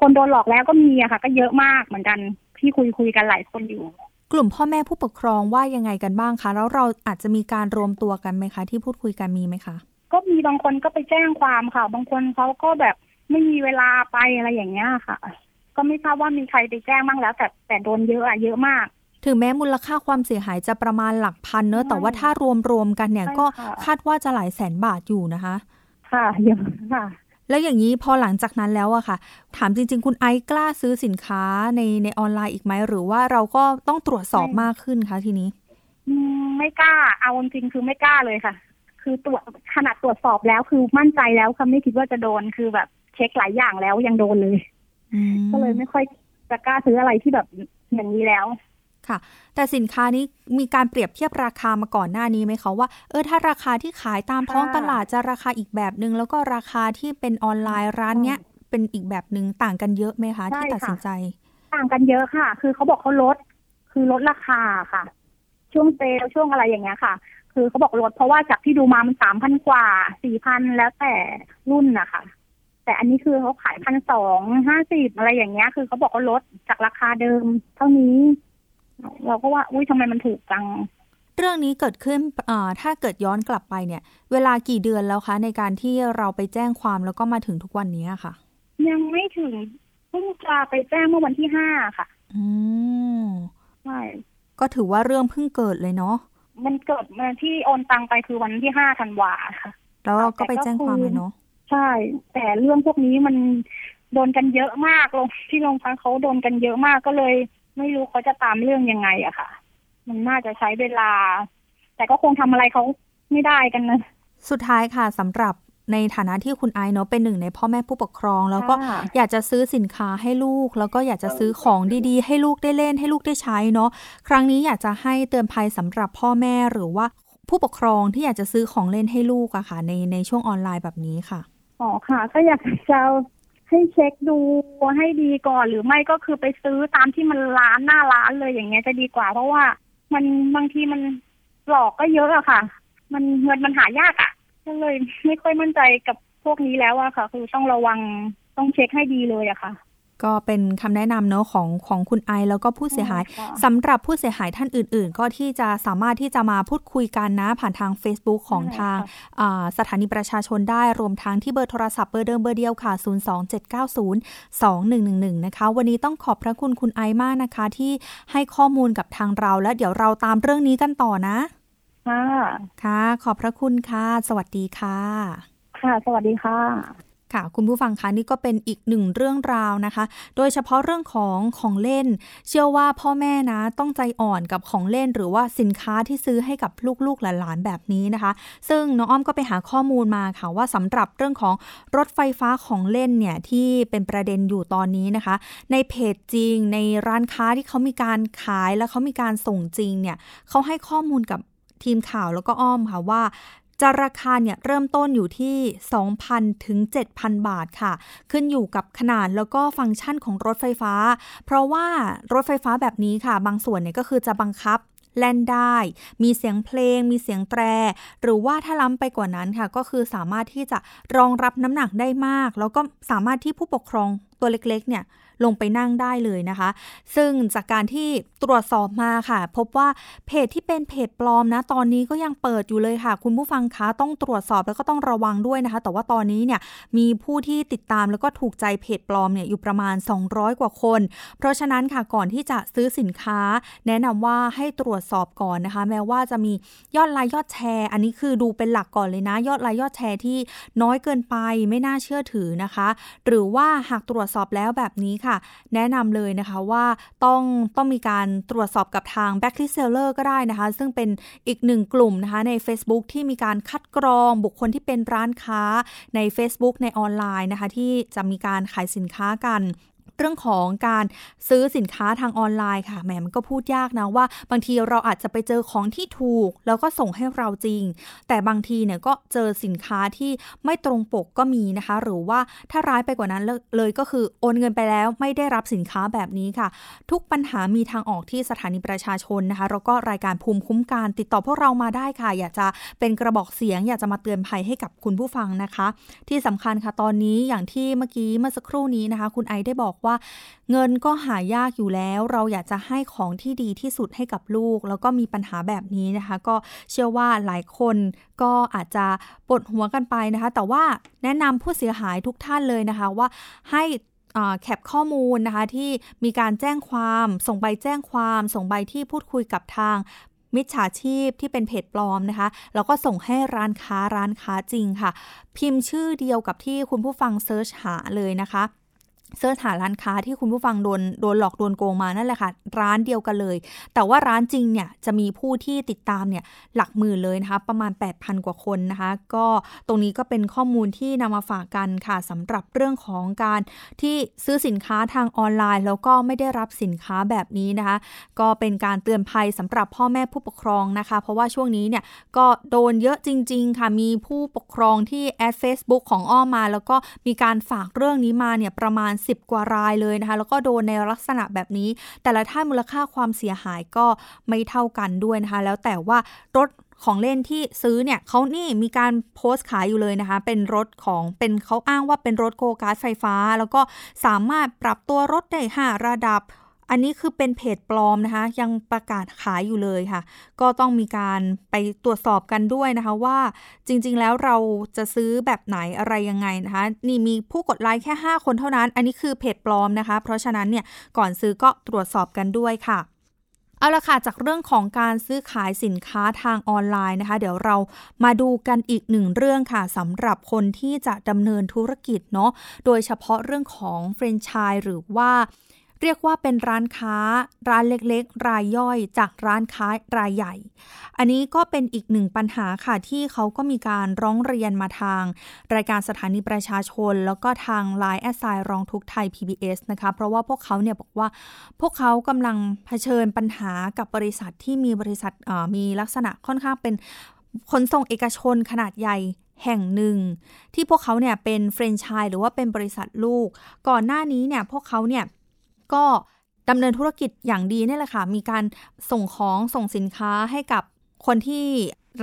คนโดนหลอกแล้วก็มีอะค่ะ ก็เยอะมากเหมือนกันที่คุยคุยกันหลายคนอยู่ กลุ่มพ่อแม่ผู้ปกครองว่ายังไงกันบ้างคะ แล้วเราอาจจะมีการรวมตัวกันไหมคะ ที่พูดคุยกันมีไหมคะก็มีบางคนก็ไปแจ้งความค่ะ บางคนเขาก็แบบไม่มีเวลาไปอะไรอย่างเงี้ยค่ะ ก็ไม่ทราบว่ามีใครไปแจ้งบ้างแล้ว แต่แต่โดนเยอะอะเยอะมากถึงแม้มูลค่าความเสียหายจะประมาณหลักพันเนอะใช่แต่ว่าถ้ารวมรวมๆกันเนี่ยใช่ก็ค่ะคาดว่าจะหลายแสนบาทอยู่นะคะ ค่ะเยอะค่ะ แล้วอย่างนี้พอหลังจากนั้นแล้วอะค่ะ ถามจริง ๆ คุณไอซ์กล้าซื้อสินค้าในในออนไลน์อีกไหมหรือว่าเราก็ต้องตรวจสอบไม่มากขึ้นคะทีนี้อืมไม่กล้า เอาจริงๆคือไม่กล้าเลยค่ะ คือตรวจขนาดตรวจสอบแล้วคือมั่นใจแล้วค่ะไม่คิดว่าจะโดนคือแบบเช็คหลายอย่างแล้วยังโดนเลยอืมก็เลยไม่ค่อยจะกล้าซื้ออะไรที่แบบอย่างนี้แล้ว ค่ะ แต่สินค้านี้มีการเปรียบเทียบราคามาก่อนหน้านี้ไหมคะว่า เออถ้าราคาที่ขายตามท้องค่ะตลาดจะราคาอีกแบบหนึ่งแล้วก็ราคาที่เป็นออนไลน์ร้านเนี้ยเป็นอีกแบบหนึ่งต่างกันเยอะไหมคะใช่ที่ตัดสินค่ะใจ ต่างกันเยอะค่ะ คือเขาบอกเขาลด คือลดราคาค่ะ ช่วงเซลล์ช่วงอะไรอย่างเงี้ยค่ะ คือเขาบอกลดเพราะว่าจากที่ดูมามันสามพันกว่าสี่พันแล้วแต่รุ่นนะคะแต่อันนี้คือเขาขายพันสองห้าสิบอะไรอย่างเงี้ย คือเขาบอกเขาลดจากราคาเดิม เท่านี้ เราก็ว่าอุ้ยทำไมมันถูกจัง เรื่องนี้เกิดขึ้นเอ่อถ้าเกิดย้อนกลับไปเนี่ย เวลากี่เดือนแล้วคะ ในการที่เราไปแจ้งความแล้วก็มาถึงทุกวันนี้ค่ะ ยังไม่ถึงเพิ่งจะไปแจ้งเมื่อวันที่ห้าค่ะอืมใช่ก็ถือว่าเรื่องเพิ่งเกิดเลยเนาะมันเกิดมาที่โอนตังไปคือวันที่ห้าธันวาค่ะ แล้วเราก็แต่ก็ไปแจ้งความเลยเนาะใช่ แต่เรื่องพวกนี้มันโดนกันเยอะมากลงที่โรงพักเขาโดนกันเยอะมากก็เลย ไม่รู้เขาจะตามเรื่องยังไงอะค่ะ มันน่าจะใช้เวลา แต่ก็คงทำอะไรเขาไม่ได้กันนะ สุดท้ายค่ะสำหรับในฐานะที่คุณไอซ์เนาะเป็นหนึ่งในพ่อแม่ผู้ปกครอง แล้วก็ค่ะอยากจะซื้อสินค้าให้ลูก แล้วก็อยากจะซื้อของดีๆ ให้ลูกได้เล่นให้ลูกได้ใช้เนาะครั้งนี้อยากจะให้เตือนภัยสำหรับพ่อแม่หรือว่าผู้ปกครองที่อยากจะซื้อของเล่นให้ลูกอะค่ะ ในในช่วงออนไลน์แบบนี้ค่ะอ๋อค่ะ ก็อยากจะ ให้เช็คดูให้ดีก่อนหรือไม่ก็คือไปซื้อตามที่มันร้านหน้าร้านเลยอย่างเงี้ยจะดีกว่า เพราะว่ามันบางทีมันหลอกก็เยอะอะค่ะ มันเงินมันหายากอะก็เลยไม่ค่อยมั่นใจกับพวกนี้แล้วอะค่ะ คือต้องระวังต้องเช็คให้ดีเลยอะค่ะ ก็เป็นคำแนะนำเนาะของของคุณไอแล้วก็ผู้เสียหายสำหรับผู้เสียหายท่านอื่น ๆ ก็ที่จะสามารถที่จะมาพูดคุยกันนะ ผ่านทาง Facebook ของทางสถานีประชาชนได้รวมทั้งที่เบอร์โทรศัพท์เบอร์เดิมเบอร์เดียวค่ะ 027902111 นะคะ วันนี้ต้องขอบพระคุณคุณไอมากนะคะ ที่ให้ข้อมูลกับทางเรา และเดี๋ยวเราตามเรื่องนี้กันต่อนะ ค่ะ ค่ะ ขอบพระคุณค่ะ สวัสดีค่ะ ค่ะ สวัสดีค่ะ ค่ะคุณผู้ฟังคะนี่ก็เป็นอีกหนึ่งเรื่องราวนะคะ โดยเฉพาะเรื่องของของเล่น เชื่อว่าพ่อแม่นะต้องใจอ่อนกับของเล่น หรือว่าสินค้าที่ซื้อให้กับลูกๆหลานๆแบบนี้นะคะ ซึ่งน้องอ้อมก็ไปหาข้อมูลมาค่ะว่าสำหรับเรื่องของรถไฟฟ้าของเล่นเนี่ยที่เป็นประเด็นอยู่ตอนนี้นะคะ ในเพจจริง ในร้านค้าที่เขามีการขายแล้วเขามีการส่งจริงเนี่ยเขาให้ข้อมูลกับทีมข่าวแล้วก็อ้อมค่ะว่า จะราคาเนี่ยเริ่มต้นอยู่ที่ 2,000 ถึง 7,000 บาทค่ะ ขึ้นอยู่กับขนาดแล้วก็ฟังก์ชันของรถไฟฟ้า เพราะว่ารถไฟฟ้าแบบนี้ค่ะ บางส่วนเนี่ยก็คือจะบังคับแล่นได้ มีเสียงเพลง มีเสียงแตร หรือว่าถ้าล้ำไปกว่านั้นค่ะ ก็คือสามารถที่จะรองรับน้ำหนักได้มาก แล้วก็สามารถที่ผู้ปกครองตัวเล็กๆเนี่ย ลงไปนั่งได้เลยนะคะ ซึ่งจากการที่ตรวจสอบมาค่ะ พบว่าเพจที่เป็นเพจปลอมนะ ตอนนี้ก็ยังเปิดอยู่เลยค่ะ คุณผู้ฟังคะต้องตรวจสอบแล้วก็ต้องระวังด้วยนะคะ แต่ว่าตอนนี้เนี่ยมีผู้ที่ติดตามแล้วก็ถูกใจเพจปลอมเนี่ยอยู่ประมาณ 200 กว่าคน เพราะฉะนั้นค่ะก่อนที่จะซื้อสินค้า แนะนำว่าให้ตรวจสอบก่อนนะคะ แม้ว่าจะมียอดไลค์ยอดแชร์ อันนี้คือดูเป็นหลักก่อนเลยนะ ยอดไลค์ยอดแชร์ที่น้อยเกินไปไม่น่าเชื่อถือนะคะ หรือว่าหากตรวจสอบแล้วแบบนี้ค่ะ แนะนำเลยนะคะว่าต้องต้องมีการตรวจสอบกับทาง Backlist Seller ก็ได้นะคะ ซึ่งเป็นอีกหนึ่งกลุ่มนะคะใน Facebook ที่มีการคัดกรองบุคคลที่เป็นร้านค้าใน Facebook ในออนไลน์นะคะ ที่จะมีการขายสินค้ากัน เรื่องของการซื้อสินค้าทางออนไลน์ค่ะแหมมันก็พูดยากนะว่า บางทีเราอาจจะไปเจอของที่ถูก แล้วก็ส่งให้เราจริง แต่บางทีเนี่ยก็เจอสินค้าที่ไม่ตรงปกก็มีนะคะ หรือว่าถ้าร้ายไปกว่านั้นเลยก็คือโอนเงินไปแล้วไม่ได้รับสินค้าแบบนี้ค่ะ ทุกปัญหามีทางออกที่สถานีประชาชนนะคะแล้วก็รายการภูมิคุ้มกันติดต่อพวกเรามาได้ค่ะ อยากจะเป็นกระบอกเสียง อยากจะมาเตือนภัยให้กับคุณผู้ฟังนะคะ ที่สำคัญค่ะตอนนี้อย่างที่เมื่อกี้เมื่อสักครู่นี้นะคะ คุณไอได้บอกว่าเงินก็หายากอยู่แล้ว เราอยากจะให้ของที่ดีที่สุดให้กับลูก แล้วก็มีปัญหาแบบนี้นะคะ ก็เชื่อว่าหลายคนก็อาจจะปวดหัวกันไปนะคะ แต่ว่าแนะนำผู้เสียหายทุกท่านเลยนะคะว่าให้แคปข้อมูลนะคะที่มีการแจ้งความ ส่งใบแจ้งความ ส่งใบที่พูดคุยกับทางมิจฉาชีพที่เป็นเพจปลอมนะคะ แล้วก็ส่งให้ร้านค้าร้านค้าจริงค่ะ พิมพ์ชื่อเดียวกับที่คุณผู้ฟังเซิร์ชหาเลยนะคะ เสิร์ชหาร้านค้าที่คุณผู้ฟังโดนโดนหลอกโดนโกงมานั่นแหละค่ะ ร้านเดียวกันเลย แต่ว่าร้านจริงเนี่ยจะมีผู้ที่ติดตามเนี่ยหลักหมื่นเลยนะคะ ประมาณ 8,000 กว่าคนนะคะ ก็ตรงนี้ก็เป็นข้อมูลที่นำมาฝากกันค่ะสำหรับเรื่องของการที่ซื้อสินค้าทางออนไลน์ แล้วก็ไม่ได้รับสินค้าแบบนี้นะคะ ก็เป็นการเตือนภัยสำหรับพ่อแม่ผู้ปกครองนะคะ เพราะว่าช่วงนี้เนี่ยก็โดนเยอะจริง ๆ ค่ะมีผู้ปกครองที่แอดเฟซบุ๊กของอ้อมมาแล้วก็มีการฝากเรื่องนี้มาเนี่ยประมาณ10 กว่ารายเลยนะคะแล้วก็โดนในลักษณะแบบนี้ แต่ละท่านมูลค่าความเสียหายก็ไม่เท่ากันด้วยนะคะ แล้วแต่ว่ารถของเล่นที่ซื้อเนี่ยเขานี่มีการโพสต์ขายอยู่เลยนะคะ เป็นรถของเป็นเขาอ้างว่าเป็นรถโกกาสไฟฟ้า แล้วก็สามารถปรับตัวรถได้ห้าระดับ อันนี้คือเป็นเพจปลอมนะคะ ยังประกาศขายอยู่เลยค่ะ ก็ต้องมีการไปตรวจสอบกันด้วยนะคะว่าจริงๆแล้วเราจะซื้อแบบไหนอะไรยังไงนะคะ นี่มีผู้กดไลค์แค่ 5 คนเท่านั้น อันนี้คือเพจปลอมนะคะ เพราะฉะนั้นเนี่ยก่อนซื้อก็ตรวจสอบกันด้วยค่ะเอาละค่ะจากเรื่องของการซื้อขายสินค้าทางออนไลน์นะคะ เดี๋ยวเรามาดูกันอีกหนึ่งเรื่องค่ะสำหรับคนที่จะดำเนินธุรกิจเนาะโดยเฉพาะเรื่องของแฟรนไชส์หรือว่า เรียกว่าเป็นร้านค้า ร้านเล็กๆ รายย่อยจากร้านค้ารายใหญ่ อันนี้ก็เป็นอีกหนึ่งปัญหาค่ะที่เขาก็มีการร้องเรียนมาทาง รายการสถานีประชาชน แล้วก็ทางไลน์แอสไซร้องทุกไทย PBS นะคะเพราะว่าพวกเขาเนี่ยบอกว่าพวกเขากำลังเผชิญปัญหากับบริษัทที่มีบริษัทมีลักษณะค่อนข้างเป็นขนส่งเอกชนขนาดใหญ่แห่งหนึ่ง ที่พวกเขาเนี่ยเป็นแฟรนไชส์หรือว่าเป็นบริษัทลูก ก่อนหน้านี้เนี่ยพวกเขาเนี่ย ก็ดำเนินธุรกิจอย่างดีนี่แหละค่ะ มีการส่งของส่งสินค้าให้กับคนที่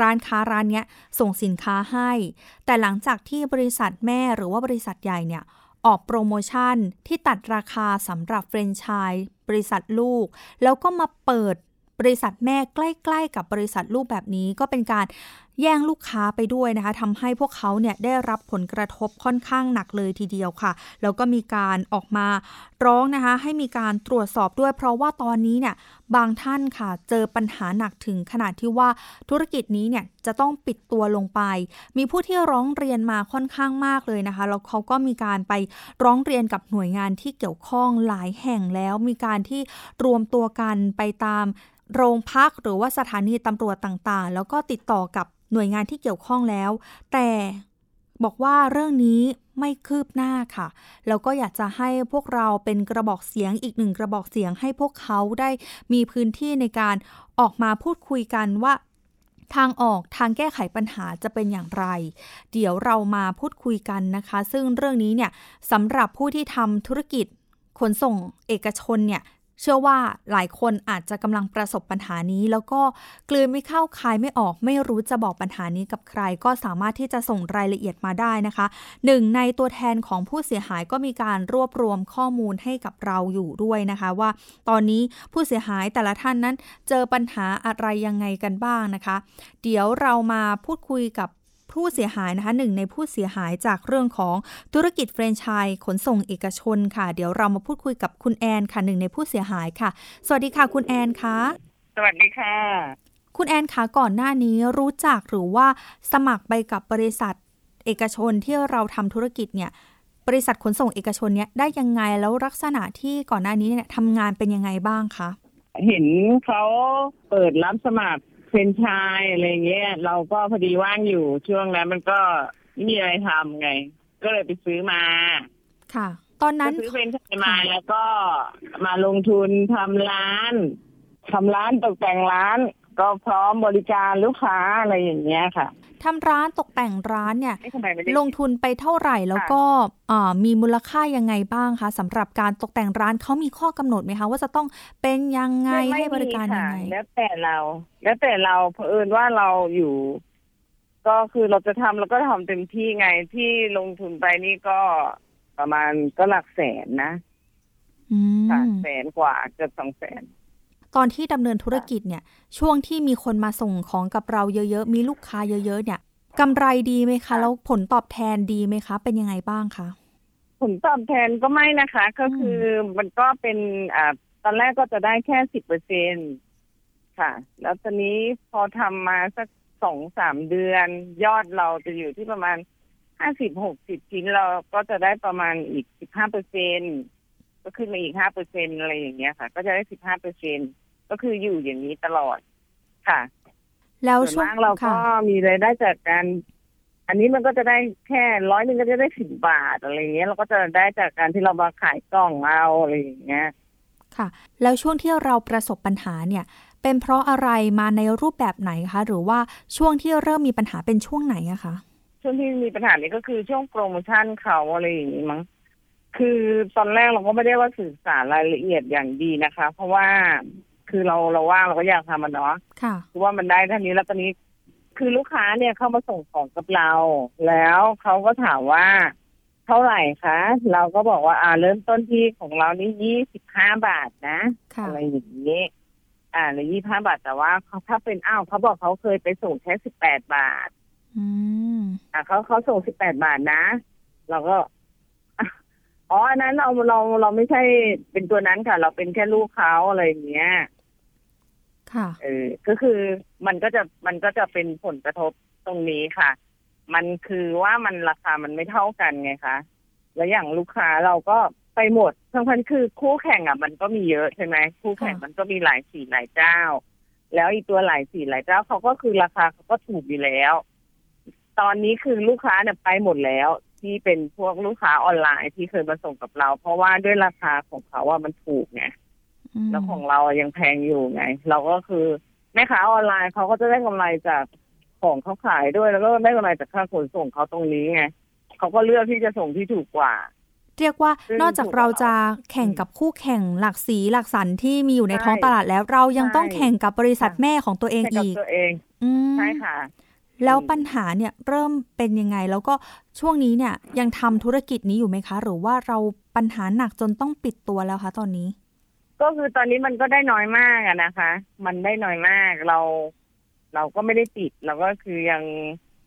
ร้านค้าร้านนี้ส่งสินค้าให้ แต่หลังจากที่บริษัทแม่หรือว่าบริษัทใหญ่เนี่ยออกโปรโมชั่นที่ตัดราคาสำหรับแฟรนไชส์บริษัทลูก แล้วก็มาเปิด บริษัทแม่ใกล้ ๆ กับบริษัทลูกแบบนี้ก็เป็นการแย่งลูกค้าไปด้วยนะคะทำให้พวกเขาเนี่ยได้รับผลกระทบค่อนข้างหนักเลยทีเดียวค่ะ แล้วก็มีการออกมาร้องนะคะ ให้มีการตรวจสอบด้วย เพราะว่าตอนนี้เนี่ยบางท่านค่ะ เจอปัญหาหนักถึงขนาดที่ว่าธุรกิจนี้เนี่ยจะต้องปิดตัวลงไป มีผู้ที่ร้องเรียนมาค่อนข้างมากเลยนะคะ แล้วเขาก็มีการไปร้องเรียนกับหน่วยงานที่เกี่ยวข้องหลายแห่งแล้ว มีการที่รวมตัวกันไปตาม โรงพักหรือว่าสถานีตำรวจต่างๆ แล้วก็ติดต่อกับหน่วยงานที่เกี่ยวข้องแล้ว แต่บอกว่าเรื่องนี้ไม่คืบหน้าค่ะ แล้วก็อยากจะให้พวกเราเป็นกระบอกเสียงอีกหนึ่งกระบอกเสียงให้พวกเขาได้มีพื้นที่ในการออกมาพูดคุยกันว่าทางออกทางแก้ไขปัญหาจะเป็นอย่างไร เดี๋ยวเรามาพูดคุยกันนะคะ ซึ่งเรื่องนี้เนี่ยสำหรับผู้ที่ทำธุรกิจขนส่งเอกชนเนี่ย เชื่อว่าหลายคนอาจจะกำลังประสบปัญหานี้ แล้วก็กลืนไม่เข้าคายไม่ออกไม่รู้จะบอกปัญหานี้กับใคร ก็สามารถที่จะส่งรายละเอียดมาได้นะคะหนึ่งในตัวแทนของผู้เสียหายก็มีการรวบรวมข้อมูลให้กับเราอยู่ด้วยนะคะ ว่าตอนนี้ผู้เสียหายแต่ละท่านนั้นเจอปัญหาอะไรยังไงกันบ้างนะคะ เดี๋ยวเรามาพูดคุยกับ ผู้เสียหายนะคะหนึ่งในผู้เสียหายจากเรื่องของธุรกิจแฟรนไชส์ขนส่งเอกชนค่ะ เดี๋ยวเรามาพูดคุยกับคุณแอนค่ะหนึ่งในผู้เสียหายค่ะ สวัสดีค่ะ คุณแอนคะสวัสดีค่ะ คุณแอนคะก่อนหน้านี้รู้จักหรือว่าสมัครไปกับบริษัทเอกชนที่เราทำธุรกิจเนี่ย บริษัทขนส่งเอกชนเนี้ยได้ยังไงแล้วลักษณะที่ก่อนหน้านี้เนี่ยทำงานเป็นยังไงบ้างคะเห็นเขาเปิดรับสมัคร เป็นชายอะไรเงี้ย เราก็พอดีว่างอยู่ช่วงนั้นมันก็ไม่มีอะไรทำไง ก็เลยไปซื้อมา ค่ะ ตอนนั้นซื้อเป็นชายมาแล้วก็มาลงทุนทำร้านทำร้านตกแต่งร้าน ก็พร้อมบริการลูกค้าอะไรอย่างเงี้ยค่ะ ทำร้านตกแต่งร้านเนี่ยลงทุนไปเท่าไหร่แล้วก็มีมูลค่ายังไงบ้างคะสำหรับการตกแต่งร้านเขามีข้อกำหนดไหมคะ ว่าจะต้องเป็นยังไงให้บริการยังไงแล้วแต่เรา แล้วแต่เราเผอิญว่าเราอยู่ ก็คือเราจะทำเราก็ทำเต็มที่ไงที่ลงทุนไปนี่ก็ประมาณก็หลักแสนนะค่ะแสนกว่าเกือบสองแสน ตอนที่ดำเนินธุรกิจเนี่ยช่วงที่มีคนมาส่งของกับเราเยอะๆ มีลูกค้าเยอะๆ เนี่ยกำไรดีไหมคะ แล้วผลตอบแทนดีไหมคะ เป็นยังไงบ้างคะ ผลตอบแทนก็ไม่นะคะ ก็คือมันก็เป็นอ่าตอนแรกก็จะได้แค่สิบเปอร์เซ็นค่ะ แล้วตอนนี้พอทำมาสักสองสามเดือน ยอดเราจะอยู่ที่ประมาณห้าสิบหกสิบชิ้นเราก็จะได้ประมาณอีกสิบห้าเปอร์เซ็นก็ขึ้นมาอีกห้าเปอร์เซ็นอะไรอย่างเงี้ยค่ะ ก็จะได้สิบห้าเปอร์เซ็นต์ ก็คืออยู่อย่างนี้ตลอดค่ะ แล้วช่วงเราก็มีรายได้จากการ อันนี้มันก็จะได้แค่ร้อยหนึ่งก็จะได้สิบบาทอะไรเงี้ยเราก็จะได้จากการที่เรามาขายกล่องเอาอะไรอย่างเงี้ยค่ะ แล้วช่วงที่เราประสบปัญหาเนี่ย เป็นเพราะอะไรมาในรูปแบบไหนคะ หรือว่าช่วงที่เริ่มมีปัญหาเป็นช่วงไหนอะคะช่วงที่มีปัญหานี้ก็คือช่วงโปรโมชั่นเขาอะไรอย่างนี้มั้งคือตอนแรกเราก็ไม่ได้ว่าสื่อสารรายละเอียดอย่างดีนะคะ เพราะว่า คือเราเราว่างเราก็อยากทำมันเนาะค่ะคือว่ามันได้เท่านี้แล้วตอนนี้ คือลูกค้าเนี่ยเข้ามาส่งของกับเรา แล้วเขาก็ถามว่าเท่าไหร่คะ เราก็บอกว่าอ่าเริ่มต้นที่ของเรานี่ยี่สิบห้าบาทนะอะไรอย่างนี้ อ่าหรือยี่ห้าบาทแต่ว่าเขาถ้าเป็นอ้าวเขาบอกเขาเคยไปส่งแค่สิบแปดบาท อืมอ่าเขาเขาส่งสิบแปดบาทนะ เราก็อ๋ออันนั้นเราเราเราไม่ใช่เป็นตัวนั้นค่ะ เราเป็นแค่ลูกเขาอะไรอย่างเงี้ยค่ะ เออก็คือมันก็จะมันก็จะเป็นผลกระทบตรงนี้ค่ะ มันคือว่ามันราคามันไม่เท่ากันไงคะแล้วอย่างลูกค้าเราก็ไปหมดทั้งพันคือคู่แข่งอะ มันก็มีเยอะใช่ไหมคู่แข่งมันก็มีหลายสีหลายเจ้า แล้วอีตัวหลายสีหลายเจ้าเขาก็คือราคาเขาก็ถูกอยู่แล้ว ตอนนี้คือลูกค้าเนี่ยไปหมดแล้วที่เป็นพวกลูกค้าออนไลน์ที่เคยมาส่งกับเรา เพราะว่าด้วยราคาของเขาว่ามันถูกไง แล้วของเรายังแพงอยู่ไง เราก็คือแม่ค้าออนไลน์เขาก็จะได้กำไรจากของเขาขายด้วยแล้วก็ได้กำไรจากค่าขนส่งเขาตรงนี้ไงเขาก็เลือกที่จะส่งที่ถูกกว่า เรียกว่านอกจากเราจะแข่งกับคู่แข่งหลักสีหลักสันที่มีอยู่ในท้องตลาดแล้ว เรายังต้องแข่งกับบริษัทแม่ของตัวเองอีกตัวเองใช่ค่ะ แล้วปัญหาเนี่ยเริ่มเป็นยังไง แล้วก็ช่วงนี้เนี่ยยังทำธุรกิจนี้อยู่ไหมคะ หรือว่าเราปัญหาหนักจนต้องปิดตัวแล้วคะตอนนี้ ก็คือตอนนี้มันก็ได้น้อยมากอะนะคะ มันได้น้อยมากเรา เราก็ไม่ได้ปิดเราก็คือยัง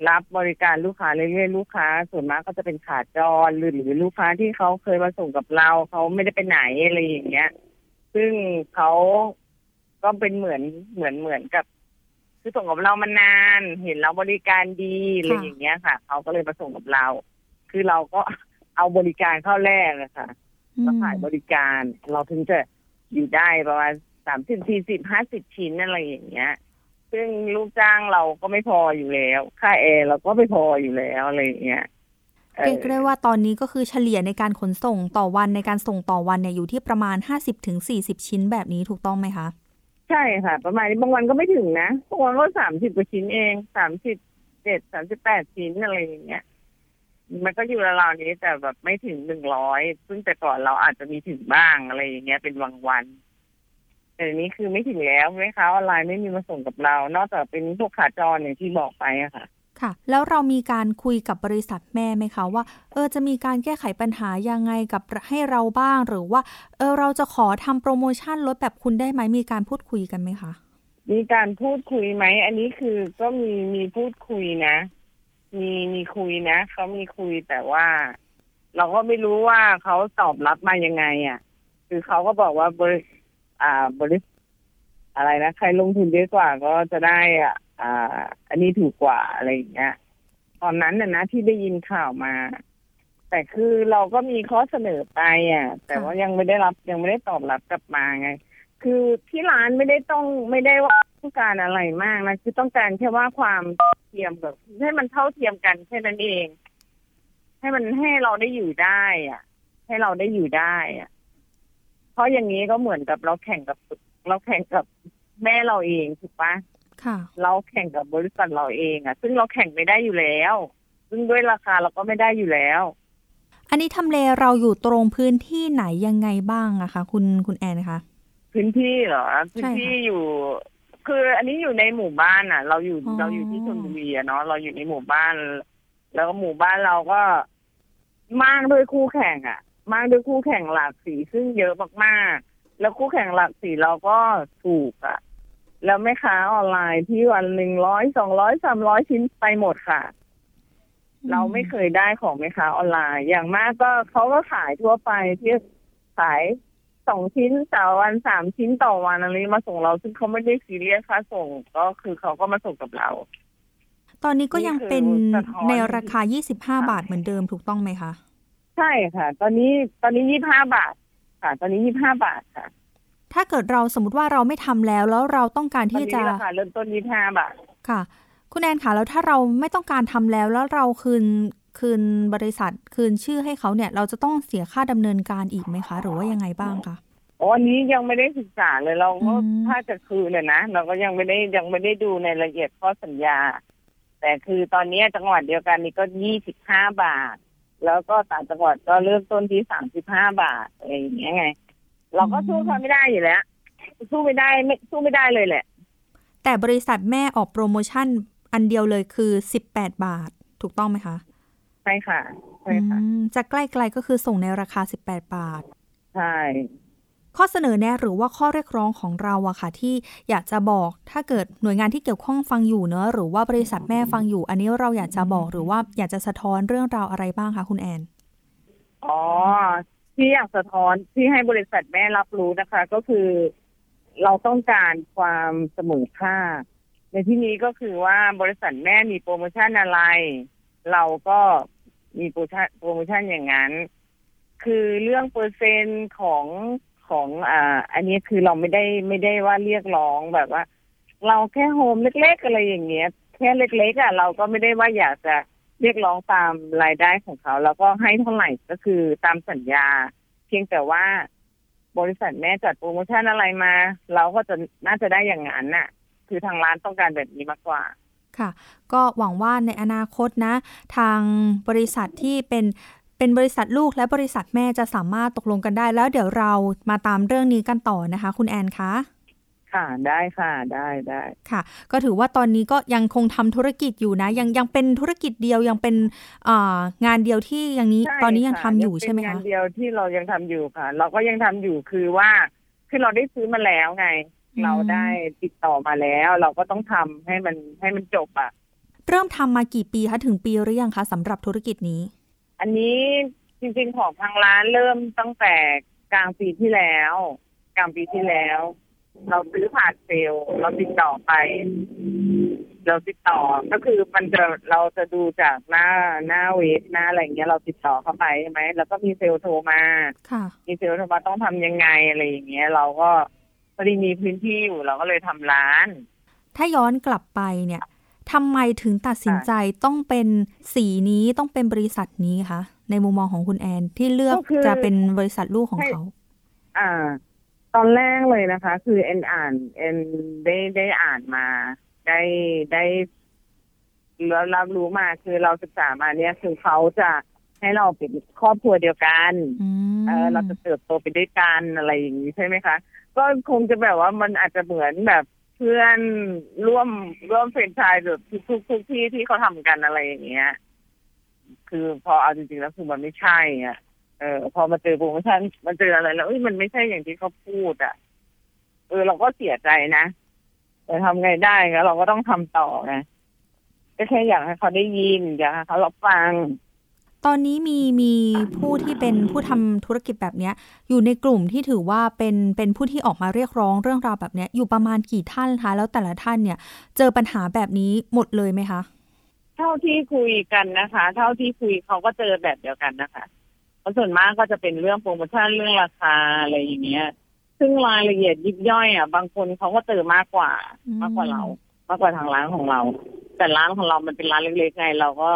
รับบริการลูกค้าเรื่อยๆลูกค้า ส่วนมากก็จะเป็นขาจรหรือหรือลูกค้าที่เขาเคยมาส่งกับเราเขาไม่ได้ไปไหนอะไรอย่างเงี้ย ซึ่งเขาก็เป็นเหมือนเหมือนเหมือนกับ คือส่งกับเรามานาน เห็นเราบริการดีอะไรอย่างเงี้ยค่ะเขาก็เลยมาส่งกับเรา คือเราก็เอาบริการเข้าแรกนะคะก็ขายบริการ เราถึงจะ อยู่ได้ประมาณสามสิบสี่สิบห้าสิบชิ้นอะไรอย่างเงี้ย ซึ่งลูกจ้างเราก็ไม่พออยู่แล้ว ค่าแอร์เราก็ไม่พออยู่แล้วอะไรอย่างเงี้ยเรียกได้ว่าตอนนี้ก็คือเฉลี่ยในการขนส่งต่อวันในการส่งต่อวันเนี่ยอยู่ที่ประมาณห้าสิบถึงสี่สิบชิ้นแบบนี้ถูกต้องไหมคะ ใช่ค่ะ ประมาณนี้บางวันก็ไม่ถึงนะบางวันก็สามสิบกว่าชิ้นเองสามสิบเจ็ดสามสิบแปดชิ้นอะไรอย่างเงี้ย มันก็อยู่ราวๆนี้แต่แบบไม่ถึงหนึ่งร้อยซึ่งแต่ก่อนเราอาจจะมีถึงบ้างอะไรอย่างเงี้ยเป็นบางวัน แต่นี้คือไม่ถึงแล้วไหมคะออนไลน์ไม่มีมาส่งกับเรา นอกจากเป็นพวกขาจรอย่างที่บอกไปอะค่ะ ค่ะ แล้วเรามีการคุยกับบริษัทแม่ไหมคะว่า เออจะมีการแก้ไขปัญหายังไงกับให้เราบ้างหรือว่า เออเราจะขอทำโปรโมชั่นลดแบบคุณได้ไหมมีการพูดคุยกันไหมคะมีการพูดคุยไหม อันนี้คือก็มีมีพูดคุยนะ มีมีคุยนะเขามีคุยแต่ว่า เราก็ไม่รู้ว่าเขาตอบรับมายังไง อะ คือเขาก็บอกว่าบริอ่าบริอะไรนะใครลงทุนเยอะกว่าก็จะได้อะอ่า อันนี้ถูกกว่าอะไรอย่างเงี้ย ตอนนั้นน่ะนะที่ได้ยินข่าวมา แต่คือเราก็มีข้อเสนอไปอะ แต่ว่ายังไม่ได้รับยังไม่ได้ตอบรับกลับมาไง คือที่ร้านไม่ได้ต้องไม่ได้ว่า ต้องการอะไรมากนะคือต้องการแค่ว่าความเทียมแบบให้มันเท่าเทียมกันแค่นั้นเอง ให้มันให้เราได้อยู่ได้ อะ ให้เราได้อยู่ได้อะ เพราะอย่างนี้ก็เหมือนกับเราแข่งกับ เราแข่งกับแม่เราเองถูกปะค่ะเราแข่งกับบริษัทเราเองอะ ซึ่งเราแข่งไม่ได้อยู่แล้ว ซึ่งด้วยราคาเราก็ไม่ได้อยู่แล้ว อันนี้ทำเลเราอยู่ตรงพื้นที่ไหนยังไงบ้างอะคะ คุณคุณแอนคะพื้นที่เหรอพื้นที่อยู่ คืออันนี้อยู่ในหมู่บ้านอะ เราอยู่เราอยู่ที่ชลบุรีอะเนาะเราอยู่ในหมู่บ้าน แล้วก็หมู่บ้านเราก็มากด้วยคู่แข่งอะ มากด้วยคู่แข่งหลากสีซึ่งเยอะมากๆ แล้วคู่แข่งหลากสีเราก็ถูกอะ แล้วแม่ค้าออนไลน์ที่วันหนึ่งร้อยสองร้อยสามร้อยชิ้นไปหมดค่ะ เราไม่เคยได้ของแม่ค้าออนไลน์อย่างมากก็เขาก็ขายทั่วไปที่ขาย สองชิ้นต่อวันสามชิ้นต่อวันอะไรมาส่งเรา ซึ่งเขาไม่ได้ซีเรียสค่าส่งก็คือเขาก็มาส่งกับเรา ตอนนี้ก็ยังเป็นในราคา 25 บาทเหมือนเดิมถูกต้องไหมคะ ใช่ค่ะ ตอนนี้ตอนนี้ยี่ห้าบาท ค่ะ ตอนนี้ยี่ห้าบาทค่ะ ถ้าเกิดเราสมมติว่าเราไม่ทำแล้วแล้วเราต้องการที่จะราคาเริ่มต้นยี่ห้าบาท ค่ะ คุณแอนคะแล้วถ้าเราไม่ต้องการทำแล้วแล้วเราคืน คืนบริษัทคืนชื่อให้เขาเนี่ย เราจะต้องเสียค่าดำเนินการอีกไหมคะ หรือว่ายังไงบ้างคะอ๋ออันนี้ยังไม่ได้ศึกษาเลยเราก็ถ้าจะคืนเนี่ยนะเราก็ยังไม่ได้ยังไม่ได้ดูในรายละเอียดข้อสัญญา แต่คือตอนนี้จังหวัดเดียวกันนี่ก็ยี่สิบห้าบาท แล้วก็ต่างจังหวัดก็เริ่มต้นที่สามสิบห้าบาทอะไรอย่างเงี้ยไง เราก็สู้เขาไม่ได้อยู่แล้วสู้ไม่ได้ไม่สู้ไม่ได้เลยแหละ แต่บริษัทแม่ออกโปรโมชั่นอันเดียวเลยคือ18บาทถูกต้องไหมคะ ใช่ค่ะใช่ค่ะจะใกล้ๆก็คือส่งในราคา 18 บาท ใช่ ข้อเสนอแนะหรือว่าข้อเรียกร้องของเราอะค่ะ ที่อยากจะบอกถ้าเกิดหน่วยงานที่เกี่ยวข้องฟังอยู่เนอะหรือว่าบริษัทแม่ฟังอยู่ อันนี้เราอยากจะบอกหรือว่าอยากจะสะท้อนเรื่องราวอะไรบ้างคะคุณแอนอ๋อที่อยากสะท้อนที่ให้บริษัทแม่รับรู้นะคะ ก็คือ เราต้องการความเสมอภาคในที่นี้ก็คือว่าบริษัทแม่มีโปรโมชั่นอะไร เราก็ มีโปรโมชั่นโปรโมชั่นอย่างนั้น คือเรื่องเปอร์เซ็นต์ของของอ่า อันนี้คือเราไม่ได้ไม่ได้ว่าเรียกร้องแบบว่า เราแค่ home เล็ก ๆ อะไรอย่างเงี้ย แค่เล็กๆอะเราก็ไม่ได้ว่าอยากจะเรียกร้องตามรายได้ของเขา แล้วก็ให้เท่าไหร่ก็คือตามสัญญา เพียงแต่ว่าบริษัทแม่จัดโปรโมชั่นอะไรมา เราก็จะน่าจะได้อย่างนั้นน่ะ คือทางร้านต้องการแบบนี้มากกว่า ค่ะ ก็หวังว่าในอนาคตนะ ทางบริษัทที่เป็นเป็นบริษัทลูกและบริษัทแม่จะสามารถตกลงกันได้ แล้วเดี๋ยวเรามาตามเรื่องนี้กันต่อนะคะ คุณแอนคะค่ะได้ค่ะได้ได้ค่ะ ก็ถือว่าตอนนี้ก็ยังคงทำธุรกิจอยู่นะ ยังยังเป็นธุรกิจเดียวยังเป็นงานเดียวที่ยังนี้ตอนนี้ยังทำอยู่ใช่ไหมคะงานเดียวที่เรายังทำอยู่ค่ะ เราก็ยังทำอยู่คือว่าคือเราได้ซื้อมาแล้วไง เราได้ติดต่อมาแล้ว เราก็ต้องทำให้มันให้มันจบอะเริ่มทำมากี่ปีคะถึงปีหรือยังคะสำหรับธุรกิจนี้ อันนี้จริงๆของทางร้านเริ่มตั้งแต่กลางปีที่แล้ว กลางปีที่แล้ว เราซื้อผ่านเซลเราติดต่อไป เราติดต่อก็คือมันจะเราจะดูจากหน้าหน้าเว็บหน้าอะไรเงี้ยเราติดต่อเข้าไปใช่ไหมแล้วก็มีเซลโทรมา ค่ะ มีเซลโทรมาต้องทำยังไงอะไรอย่างเงี้ย เราก็ พอดีมีพื้นที่อยู่เราก็เลยทำร้าน ถ้าย้อนกลับไปเนี่ยทำไมถึงตัดสินใจต้องเป็นสีนี้ต้องเป็นบริษัทนี้คะในมุมมองของคุณแอนที่เลือกจะเป็นบริษัทลูกของเขา อ่า ตอนแรกเลยนะคะ คือเอ็นอ่านเอ็นได้ได้อ่านมา ได้ได้แล้วรับรู้มาคือเราศึกษามาเนี่ยคือเขาจะให้เราเป็นครอบครัวเดียวกัน เออเราจะเติบโตไปด้วยกันอะไรอย่างนี้ใช่ไหมคะ ก็คงจะแบบว่ามันอาจจะเหมือนแบบเพื่อนร่วมร่วมเฟรนชายแบบทุกทุกทุกที่ที่เขาทำกันอะไรอย่างเงี้ย คือพอเอาจริงๆแล้วคือมันไม่ใช่อะเออ พอมาเจอโปรโมชั่นมันเจออะไรแล้วเอ้ยมันไม่ใช่อย่างที่เขาพูดอะ เออ เราก็เสียใจนะแต่ทำไงได้ก็เราก็ต้องทำต่อไงก็แค่อยากให้เขาได้ยิน อยากให้เขารับฟัง ตอนนี้มีมีผู้ที่เป็นผู้ทำธุรกิจแบบเนี้ยอยู่ในกลุ่มที่ถือว่าเป็นเป็นผู้ที่ออกมาเรียกร้องเรื่องราวแบบเนี้ยอยู่ประมาณกี่ท่านคะแล้วแต่ละท่านเนี่ยเจอปัญหาแบบนี้หมดเลยไหมคะ เท่าที่คุยกันนะคะ เท่าที่คุยเขาก็เจอแบบเดียวกันนะคะราะส่วนมากก็จะเป็นเรื่องโปรโมชั่นเรื่องราคาอะไรอย่างเงี้ย ซึ่งรายละเอียดยิบย่อยอะบางคนเขาก็เจอมากกว่ามากกว่าเรา มากกว่าทางร้านของเรา แต่ร้านของเรามันเป็นร้านเล็กๆไงเราก็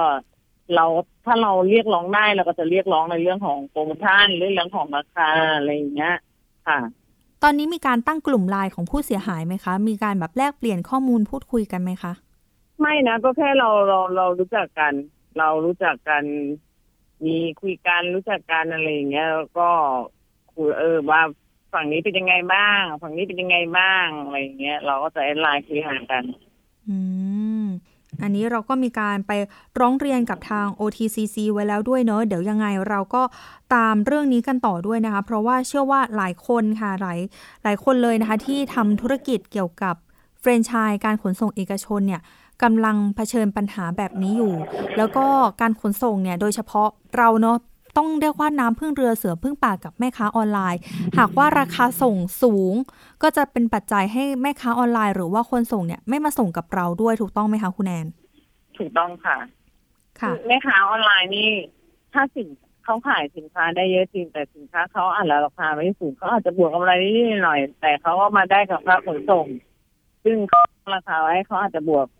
เรา ถ้าเราเรียกร้องได้เราก็จะเรียกร้องในเรื่องของโปรโมชั่นเรื่องของราคาอะไรอย่างเงี้ย ค่ะ ตอนนี้มีการตั้งกลุ่มไลน์ของผู้เสียหายไหมคะ มีการแบบแลกเปลี่ยนข้อมูลพูดคุยกันไหมคะ ไม่นะก็แค่เราเราเรารู้จักกัน เรารู้จักกัน มีคุยกันรู้จักกันอะไรอย่างเงี้ยก็คุยเออว่าฝั่งนี้เป็นยังไงบ้าง ฝั่งนี้เป็นยังไงบ้างอะไรอย่างเงี้ย เราก็จะแอดไลน์คุยหากันอืม อันนี้เราก็มีการไปร้องเรียนกับทาง OTCC ไว้แล้วด้วยเนอะเดี๋ยวยังไงเราก็ตามเรื่องนี้กันต่อด้วยนะคะ เพราะว่าเชื่อว่าหลายคนค่ะหลายหลายคนเลยนะคะ ที่ทำธุรกิจเกี่ยวกับเฟรนช์ชายการขนส่งเอกชนเนี่ยกำลังเผชิญปัญหาแบบนี้อยู่ แล้วก็การขนส่งเนี่ยโดยเฉพาะเราเนาะ ต้องเรียกว่าน้ำพึ่งเรือเสือพึ่งป่ากับแม่ค้าออนไลน์ หากว่าราคาส่งสูง ก็จะเป็นปัจจัยให้แม่ค้าออนไลน์ หรือว่าคนส่งเนี่ยไม่มาส่งกับเราด้วยถูกต้องไหมคะคุณแอนถูกต้องค่ะ ค่ะแม่ค้าออนไลน์นี่ถ้าสินเขาขายสินค้าได้เยอะจริง แต่สินค้าเขาอาจจะราคาไม่สูงเขาอาจจะบวกกำไรนิดหน่อย แต่เขาก็มาได้กับค่าขนส่ง ซึ่งราคาไว้เขาอาจจะบวกอ่า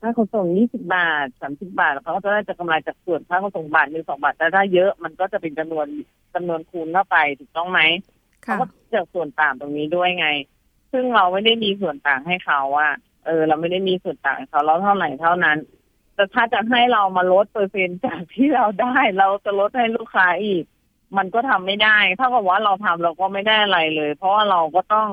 ค่าขนส่งยี่สิบาทสามสิบาทเขาก็จะได้จากกำไรจากส่วนค่าขนส่งบาทหนึ่งสองบาทแต่ถ้าเยอะมันก็จะเป็นจำนวนจำนวนคูณเข้าไปถูกต้องไหมเขาก็จากส่วนต่างตรงนี้ด้วยไง ซึ่งเราไม่ได้มีส่วนต่างให้เขาว่าเออ เราไม่ได้มีส่วนต่างเขาเราเท่าไหร่เท่านั้น แต่ถ้าจะให้เรามาลดเปอร์เซ็นต์จากที่เราได้ เราจะลดให้ลูกค้าอีก มันก็ทำไม่ได้เท่ากับว่าเราทำเราก็ไม่ได้อะไรเลย เพราะว่าเราก็ต้อง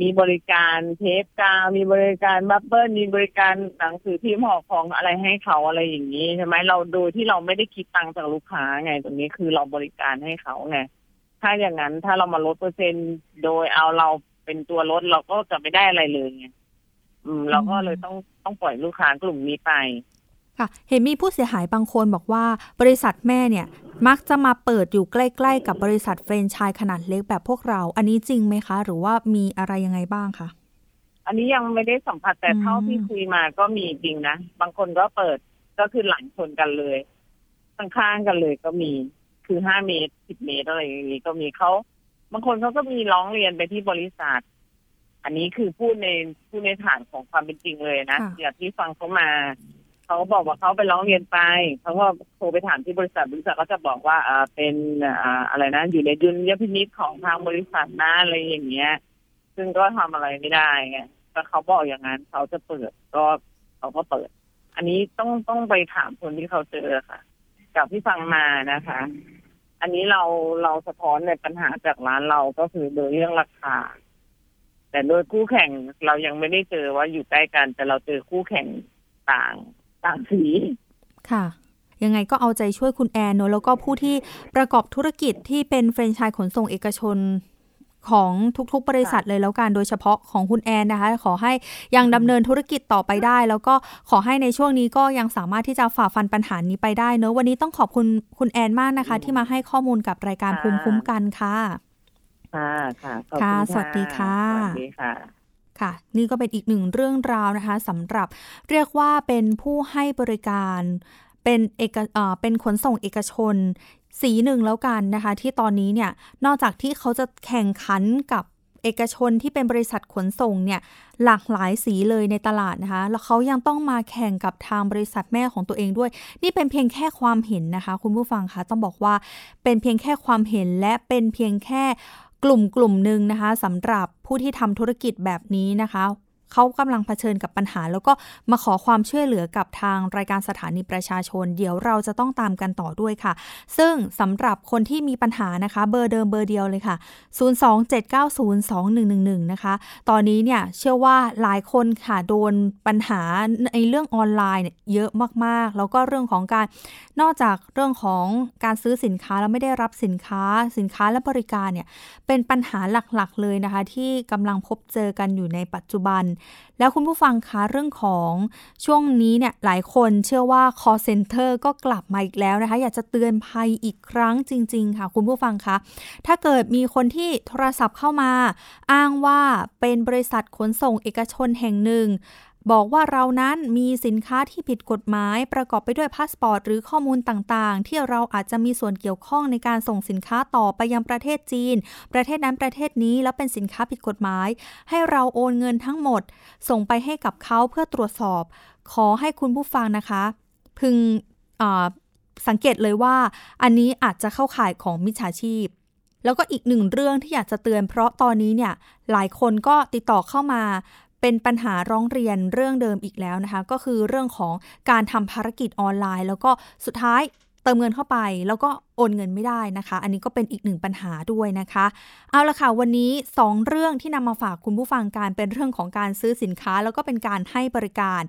มีบริการเทปกาวมีบริการบับเบิ้ลมีบริการหนังสือพิมพ์ห่อของอะไรให้เขาอะไรอย่างนี้ใช่ไหมเราโดยที่เราไม่ได้คิดตังค์จากลูกค้าไงตรงนี้คือเราบริการให้เขาไงถ้าอย่างนั้นถ้าเรามาลดเปอร์เซ็นต์โดยเอาเราเป็นตัวลดเราก็จะไม่ได้อะไรเลยไงอืม เราก็เลยต้องต้องปล่อยลูกค้ากลุ่มนี้ไป ค่ะเห็นมีผู้เสียหายบางคนบอกว่า บริษัทแม่เนี่ยมักจะมาเปิดอยู่ใกล้ ๆ กับบริษัทแฟรนไชส์ขนาดเล็กแบบพวกเรา อันนี้จริงไหมคะ หรือว่ามีอะไรยังไงบ้างคะอันนี้ยังไม่ได้สัมผัสแต่เท่าที่คุยมาก็มีจริงนะ บางคนก็เปิดก็คือหลังชนกันเลยข้างๆกันเลยก็มีคือห้าเมตรสิบเมตรอะไรอย่างนี้ก็มีเขาบางคนเขาก็มีร้องเรียนไปที่บริษัท อันนี้คือพูดในพูดในฐานของความเป็นจริงเลยนะอย่างที่ฟังเขามา เขาบอกว่าเขาไปร้องเรียนไปเขาก็โทรไปถามที่บริษัทบริษัทก็จะบอกว่าอ่าเป็นอ่าอะไรนะ อยู่ในดุลยพินิจของทางบริษัทนะอะไรอย่างเงี้ย ซึ่งก็ทำอะไรไม่ได้ไงแต่เขาบอกอย่างนั้นเขาจะเปิดก็เขาก็เปิด อันนี้ต้องต้องไปถามคนที่เขาเจอค่ะจากที่ฟังมานะคะ อันนี้เราเราสะท้อนในปัญหาจากร้านเราก็คือโดยเรื่องราคา แต่โดยคู่แข่งเรายังไม่ได้เจอว่าอยู่ใกล้กัน แต่เราเจอคู่แข่งต่าง ต่างสี ค่ะ ยังไงก็เอาใจช่วยคุณแอนเนอะแล้วก็ผู้ที่ประกอบธุรกิจที่เป็นแฟรนไชส์ขนส่งเอกชนของทุกๆ บริษัทเลยแล้วกัน โดยเฉพาะของคุณแอนนะคะ ขอให้ยังดำเนินธุรกิจต่อไปได้ แล้วก็ขอให้ในช่วงนี้ก็ยังสามารถที่จะฝ่าฟันปัญหานี้ไปได้เนอะวันนี้ต้องขอบคุณคุณแอนมากนะคะ ที่มาให้ข้อมูลกับรายการภูมิคุ้มกันค่ะ ค่ะ ค่ะค่ะสวัสดีค่ะ สวัสดีค่ะ ค่ะ นี่ก็เป็นอีกหนึ่งเรื่องราวนะคะสำหรับเรียกว่าเป็นผู้ให้บริการเป็นเอกเอ่อเป็นขนส่งเอกชน สีหนึ่งแล้วกันนะคะ ที่ตอนนี้เนี่ยนอกจากที่เขาจะแข่งขันกับเอกชนที่เป็นบริษัทขนส่งเนี่ยหลากหลายสีเลยในตลาดนะคะ แล้วเขายังต้องมาแข่งกับทางบริษัทแม่ของตัวเองด้วย นี่เป็นเพียงแค่ความเห็นนะคะ คุณผู้ฟังคะต้องบอกว่าเป็นเพียงแค่ความเห็นและเป็นเพียงแค่ กลุ่มกลุ่มหนึ่งนะคะสำหรับผู้ที่ทำธุรกิจแบบนี้นะคะ เขากำลังเผชิญกับปัญหา แล้วก็มาขอความช่วยเหลือกับทางรายการสถานีประชาชน เดี๋ยวเราจะต้องตามกันต่อด้วยค่ะ ซึ่งสำหรับคนที่มีปัญหานะคะ เบอร์เดิมเบอร์เดียวเลยค่ะ 027902111 นะคะ ตอนนี้เนี่ยเชื่อว่าหลายคนค่ะโดนปัญหาในเรื่องออนไลน์เยอะมากๆ แล้วก็เรื่องของการนอกจากเรื่องของการซื้อสินค้าแล้วไม่ได้รับสินค้าสินค้าและบริการเนี่ยเป็นปัญหาหลักๆเลยนะคะ ที่กำลังพบเจอกันอยู่ในปัจจุบันแล้วคุณผู้ฟังคะเรื่องของช่วงนี้เนี่ยหลายคนเชื่อว่า call center ก็กลับมาอีกแล้วนะคะ อยากจะเตือนภัยอีกครั้งจริง ๆ ค่ะ คุณผู้ฟังคะ ถ้าเกิดมีคนที่โทรศัพท์เข้ามา อ้างว่าเป็นบริษัทขนส่งเอกชนแห่งหนึ่ง บอกว่าเรานั้นมีสินค้าที่ผิดกฎหมายประกอบไปด้วยพาสปอร์ตหรือข้อมูลต่างๆ ที่เราอาจจะมีส่วนเกี่ยวข้องในการส่งสินค้าต่อไปยังประเทศจีน ประเทศนั้นประเทศนี้แล้วเป็นสินค้าผิดกฎหมาย ให้เราโอนเงินทั้งหมด ส่งไปให้กับเขาเพื่อตรวจสอบ ขอให้คุณผู้ฟังนะคะ พึงสังเกตเลยว่า อันนี้อาจจะเข้าข่ายของมิจฉาชีพแล้วก็อีกหนึ่งเรื่องที่อยากจะเตือนเพราะตอนนี้เนี่ยหลายคนก็ติดต่อเข้ามา เป็นปัญหาร้องเรียนเรื่องเดิมอีกแล้วนะคะ ก็คือเรื่องของการทำภารกิจออนไลน์ แล้วก็สุดท้าย เติมเงินเข้าไปแล้วก็โอนเงินไม่ได้นะคะ อันนี้ก็เป็นอีกหนึ่งปัญหาด้วยนะคะ เอาละค่ะ วันนี้ 2 เรื่องที่นำมาฝากคุณผู้ฟังการเป็นเรื่องของการซื้อสินค้า แล้วก็เป็นการให้บริการ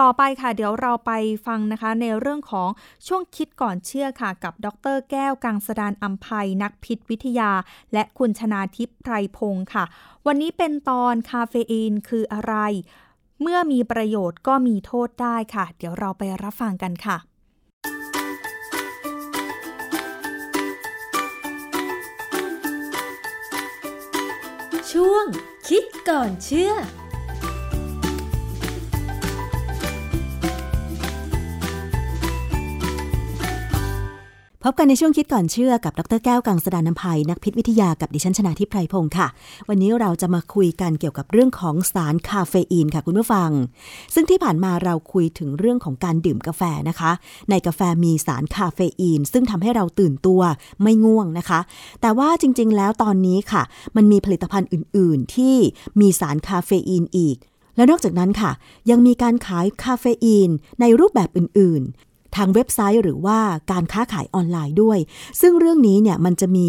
ต่อไปค่ะ เดี๋ยวเราไปฟังนะคะ ในเรื่องของช่วงคิดก่อนเชื่อค่ะ กับดร แก้วกังสดานอัมภัยนักพิษวิทยา และคุณชนาทิพย์ไพรพงศ์ค่ะ วันนี้เป็นตอนคาเฟอีนคืออะไร เมื่อมีประโยชน์ก็มีโทษได้ค่ะ เดี๋ยวเราไปรับฟังกันค่ะ ช่วงคิดก่อนเชื่อ พบกันในช่วงคิดก่อนเชื่อกับดรแก้วกังสดานนภัยนักพิษวิทยากับดิฉันชนาทิพไพรพงศ์ค่ะ วันนี้เราจะมาคุยกันเกี่ยวกับเรื่องของสารคาเฟอีนค่ะคุณผู้ฟัง ซึ่งที่ผ่านมาเราคุยถึงเรื่องของการดื่มกาแฟนะคะ ในกาแฟมีสารคาเฟอีน ซึ่งทำให้เราตื่นตัวไม่ง่วงนะคะ แต่ว่าจริง ๆ แล้วตอนนี้ค่ะ มันมีผลิตภัณฑ์อื่น ๆ ที่มีสารคาเฟอีนอีกแล้วนอกจากนั้นค่ะ ยังมีการขายคาเฟอีนในรูปแบบอื่น ทางเว็บไซต์หรือว่าการค้าขายออนไลน์ด้วย ซึ่งเรื่องนี้เนี่ยมันจะมี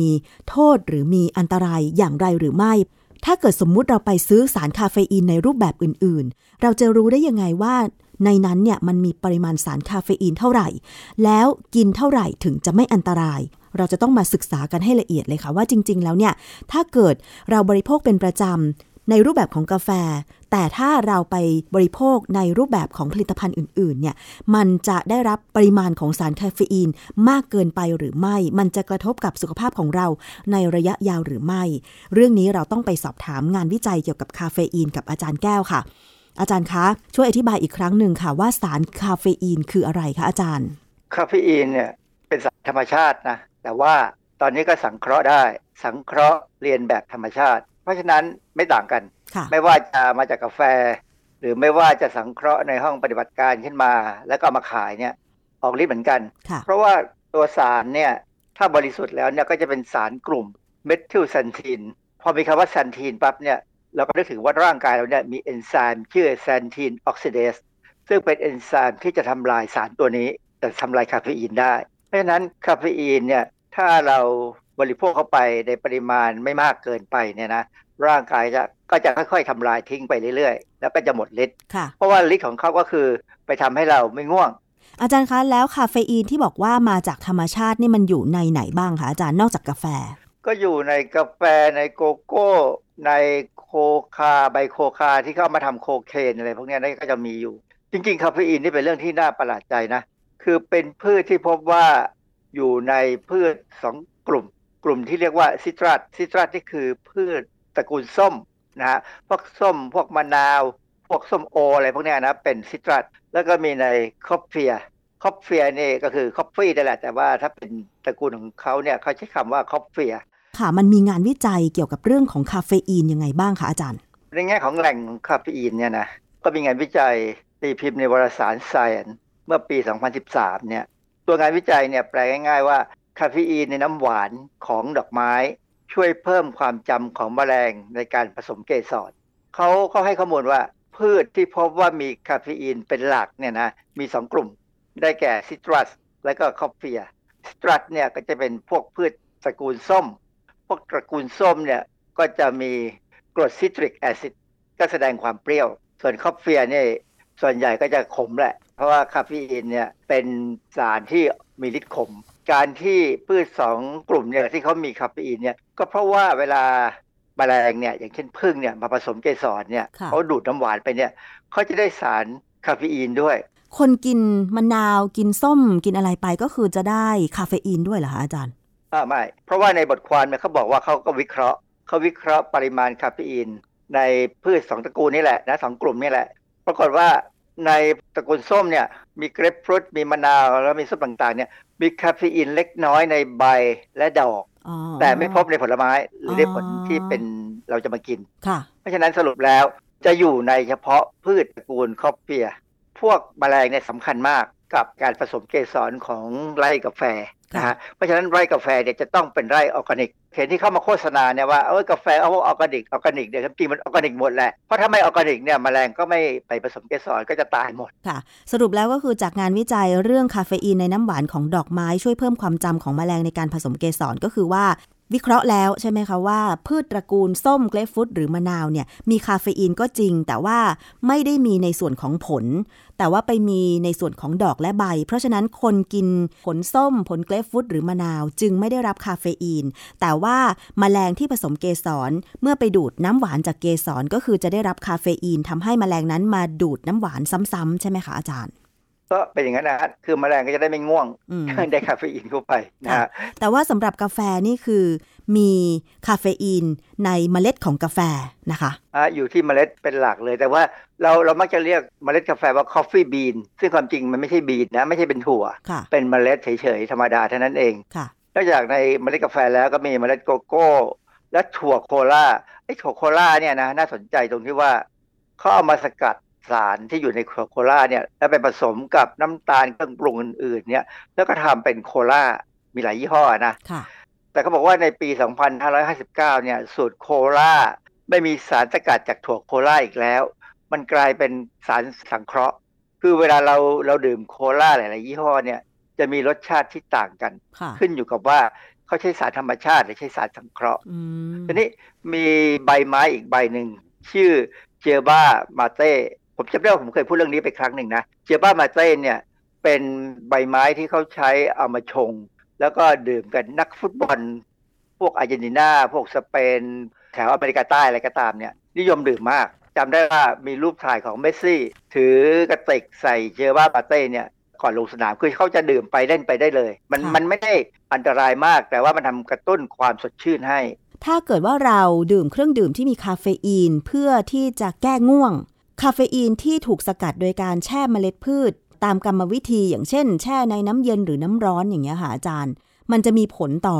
โทษหรือมีอันตรายอย่างไรหรือไม่ ถ้าเกิดสมมุติเราไปซื้อสารคาเฟอีนในรูปแบบอื่นๆ เราจะรู้ได้ยังไงว่าในนั้นเนี่ยมันมีปริมาณสารคาเฟอีนเท่าไหร่ แล้วกินเท่าไหร่ถึงจะไม่อันตราย เราจะต้องมาศึกษากันให้ละเอียดเลยค่ะว่าจริง ๆ แล้วเนี่ยถ้าเกิดเราบริโภคเป็นประจำ ในรูปแบบของกาแฟ แต่ถ้าเราไปบริโภคในรูปแบบของผลิตภัณฑ์อื่นๆเนี่ยมันจะได้รับปริมาณของสารคาเฟอีนมากเกินไปหรือไม่ มันจะกระทบกับสุขภาพของเราในระยะยาวหรือไม่ เรื่องนี้เราต้องไปสอบถามงานวิจัยเกี่ยวกับคาเฟอีนกับอาจารย์แก้วค่ะ อาจารย์คะ ช่วยอธิบายอีกครั้งหนึ่งค่ะว่าสารคาเฟอีนคืออะไรคะอาจารย์ คาเฟอีนเนี่ยเป็นสารธรรมชาตินะแต่ว่าตอนนี้ก็สังเคราะห์ได้ สังเคราะห์เลียนแบบธรรมชาติ เพราะฉะนั้นไม่ต่างกัน ไม่ว่าจะมาจากกาแฟ หรือไม่ว่าจะสังเคราะห์ในห้องปฏิบัติการขึ้นมา แล้วก็มาขายเนี่ยออกฤทธิ์เหมือนกัน เพราะว่าตัวสารเนี่ยถ้าบริสุทธิ์แล้วเนี่ยก็จะเป็นสารกลุ่ม methylxanthineพอมีคำว่า xanthine ปั๊บเนี่ยเราก็นึกถึงว่าร่างกายเราเนี่ยมีเอนไซม์ชื่อ xanthine oxidase ซึ่งเป็นเอนไซม์ที่จะทำลายสารตัวนี้ แต่ทำลายคาเฟอีนได้ เพราะฉะนั้นคาเฟอีนเนี่ยถ้าเรา บริโภคเข้าไปในปริมาณไม่มากเกินไปเนี่ยนะร่างกายจะก็จะค่อยๆทำลายทิ้งไปเรื่อยๆ แล้วก็จะหมดฤทธิ์เพราะว่าฤทธิ์ของเขาก็คือไปทำให้เราไม่ง่วง อาจารย์คะแล้วคาเฟอีนที่บอกว่ามาจากธรรมชาตินี่มันอยู่ในไหนบ้างคะอาจารย์นอกจากกาแฟ ก็อยู่ในกาแฟในโกโก้ ในโคคาใบโคคาที่เขาเอามาทำโคเคนอะไรพวกนี้นั่นก็จะมีอยู่ จริงๆ คาเฟอีนนี่เป็นเรื่องที่น่าประหลาดใจนะ คือเป็นพืชที่พบว่าอยู่ในพืชสองกลุ่มก ลุ่มที่เรียกว่า citrus citrus ที่คือพืชตระกูลส้มนะฮะพวกส้มพวกมะนาว พวกส้มโออะไรพวกนี้นะเป็น citrus แล้วก็มีใน Coffea Coffea นี่ก็คือ coffee นั่นแหละ แต่ว่าถ้าเป็นตระกูลของเขาเนี่ยเขาใช้คำว่า Coffeaค่ะมันมีงานวิจัยเกี่ยวกับเรื่องของคาเฟอีนยังไงบ้างคะอาจารย์ ในแง่ของแหล่งของคาเฟอีนเนี่ยนะก็มีงานวิจัยตีพิมพ์ในวารสาร Science เมื่อปี 2013 เนี่ยตัวงานวิจัยเนี่ยแปลง่าย ๆ ว่า คาเฟอีนในน้ำหวานของดอกไม้ช่วยเพิ่มความจำของแมลงในการผสมเกสรเขาเขาให้ข้อมูลว่าพืชที่พบว่ามีคาเฟอีนเป็นหลักเนี่ยนะมีสองกลุ่ม ได้แก่ citrus และก็ Coffea citrus เนี่ยก็จะเป็นพวกพืชตระกูลส้ม พวกตระกูลส้มเนี่ยก็จะมีกรด citric acid ก็แสดงความเปรี้ยว ส่วน Coffea เนี่ยส่วนใหญ่ก็จะขมแหละ เพราะว่าคาเฟอีนเนี่ยเป็นสารที่มีฤทธิ์ขม การที่พืชสองกลุ่มเนี่ยที่เขามีคาเฟอีนเนี่ยก็เพราะว่าเวลาแมลงเนี่ยอย่างเช่นผึ้งเนี่ยมาผสมเกสรเนี่ยเขาดูดน้ำหวานไปเนี่ยเขาจะได้สารคาเฟอีนด้วย คนกินมะนาวกินส้มกินอะไรไปก็คือจะได้คาเฟอีนด้วยเหรอคะอาจารย์อ่าไม่ เพราะว่าในบทความเนี่ยเขาบอกว่าเขาก็วิเคราะห์เขาวิเคราะห์ปริมาณคาเฟอีน ในพืชสองตระกูลนี่แหละนะสองกลุ่มนี่แหละ ปรากฏว่าในตระกูลส้มเนี่ยมีเกรปฟรุตมีมะนาวแล้วมีส้มต่างๆเนี่ย มีคาเฟอีนเล็กน้อยในใบและดอก แต่ไม่พบในผลไม้หรือในผลที่เป็นเราจะมากิน เพราะฉะนั้นสรุปแล้วจะอยู่ในเฉพาะพืชตระกูล Coffea พวกแมลงเนี่ยสำคัญมาก กับการผสมเกสรของไร่กาแฟนะฮะเพราะฉะนั้นไร่กาแฟเนี่ยจะต้องเป็นไร่ออร์แกนิกเห็นที่เขามาโฆษณาเนี่ยว่าเออกาแฟเอาออร์แกนิกออร์แกนิกเนี่ยจริงมันออร์แกนิกหมดแหละเพราะถ้าไม่ออร์แกนิกเนี่ยแมลงก็ไม่ไปผสมเกสรก็จะตายหมดค่ะ สรุปแล้วก็คือจากงานวิจัยเรื่องคาเฟอีนในน้ำหวานของดอกไม้ช่วยเพิ่มความจำของแมลงในการผสมเกสรก็คือว่า วิเคราะห์แล้วใช่ไหมคะว่า พืชตระกูลส้มเกรปฟรุตหรือมะนาวเนี่ยมีคาเฟอีนก็จริง แต่ว่าไม่ได้มีในส่วนของผล แต่ว่าไปมีในส่วนของดอกและใบ เพราะฉะนั้นคนกินผลส้มผลเกรปฟรุตหรือมะนาวจึงไม่ได้รับคาเฟอีน แต่ว่ามาแมลงที่ผสมเกสรเมื่อไปดูดน้ำหวานจากเกสรก็คือจะได้รับคาเฟอีนทำให้แมลงนั้นมาดูดน้ำหวานซ้ำๆใช่ไหมคะอาจารย์ ก็เป็นอย่างนั้นนะ คือแมลงก็จะได้ไม่ง่วง ได้คาเฟอีนเข้าไปนะฮะแต่ว่าสำหรับกาแฟนี่คือมีคาเฟอีนในเมล็ดของกาแฟนะคะอ่าอยู่ที่เมล็ดเป็นหลักเลย แต่ว่าเราเรามักจะเรียกเมล็ดกาแฟว่า coffee bean ซึ่งความจริงมันไม่ใช่ bean นะ ไม่ใช่เป็นถั่ว เป็นเมล็ดเฉยๆ ธรรมดาเท่านั้นเองนอกจากในเมล็ดกาแฟแล้วก็มีเมล็ดโกโก้ และถั่วโคลาไอ้ถั่วโคลาเนี่ยนะน่าสนใจตรงที่ว่าเขาเอามาสกัด สารที่อยู่ในโคลาเนี่ยแล้วไปผสมกับน้ำตาลเครื่องปรุงอื่นๆเนี่ยแล้วก็ทำเป็นโคลามีหลายยี่ห้อนะแต่เขาบอกว่าในปี 2559 เนี่ยสูตรโคลาไม่มีสารสกัดจากถั่วโคลาอีกแล้ว มันกลายเป็นสารสังเคราะห์ คือเวลาเราเราดื่มโคลาหลาย ๆ ยี่ห้อเนี่ยจะมีรสชาติที่ต่างกัน ขึ้นอยู่กับว่าเขาใช้สารธรรมชาติหรือใช้สารสังเคราะห์ทีนี้มีใบไม้อีกใบหนึ่ง ชื่อเจบ้ามาเต้ ผมจำได้ว่าผมเคยพูดเรื่องนี้ไปครั้งหนึ่งนะเจบ้ามาเต้เนี่ยเป็นใบไม้ที่เขาใช้เอามาชง แล้วก็ดื่มกันนักฟุตบอล พวกอาร์เจนตินาพวกสเปนแถวอเมริกาใต้อะไรก็ตามเนี่ยนิยมดื่มมากจำได้ว่ามีรูปถ่ายของเมสซี่ ถือกระติกใส่เจบ้ามาเต้เนี่ยก่อนลงสนามคือเขาจะดื่มไปเล่นไปได้เลย มันมันไม่ได้อันตรายมาก แต่ว่ามันจะกระตุ้นความสดชื่นให้ ถ้าเกิดว่าเราดื่มเครื่องดื่มที่มีคาเฟอีนเพื่อที่จะแก้ง่วง คาเฟอีนที่ถูกสกัดโดยการแช่เมล็ดพืช ตามกรรมวิธีอย่างเช่น แช่ในน้ำเย็นหรือน้ำร้อนอย่างเงี้ยค่ะอาจารย์ มันจะมีผลต่อ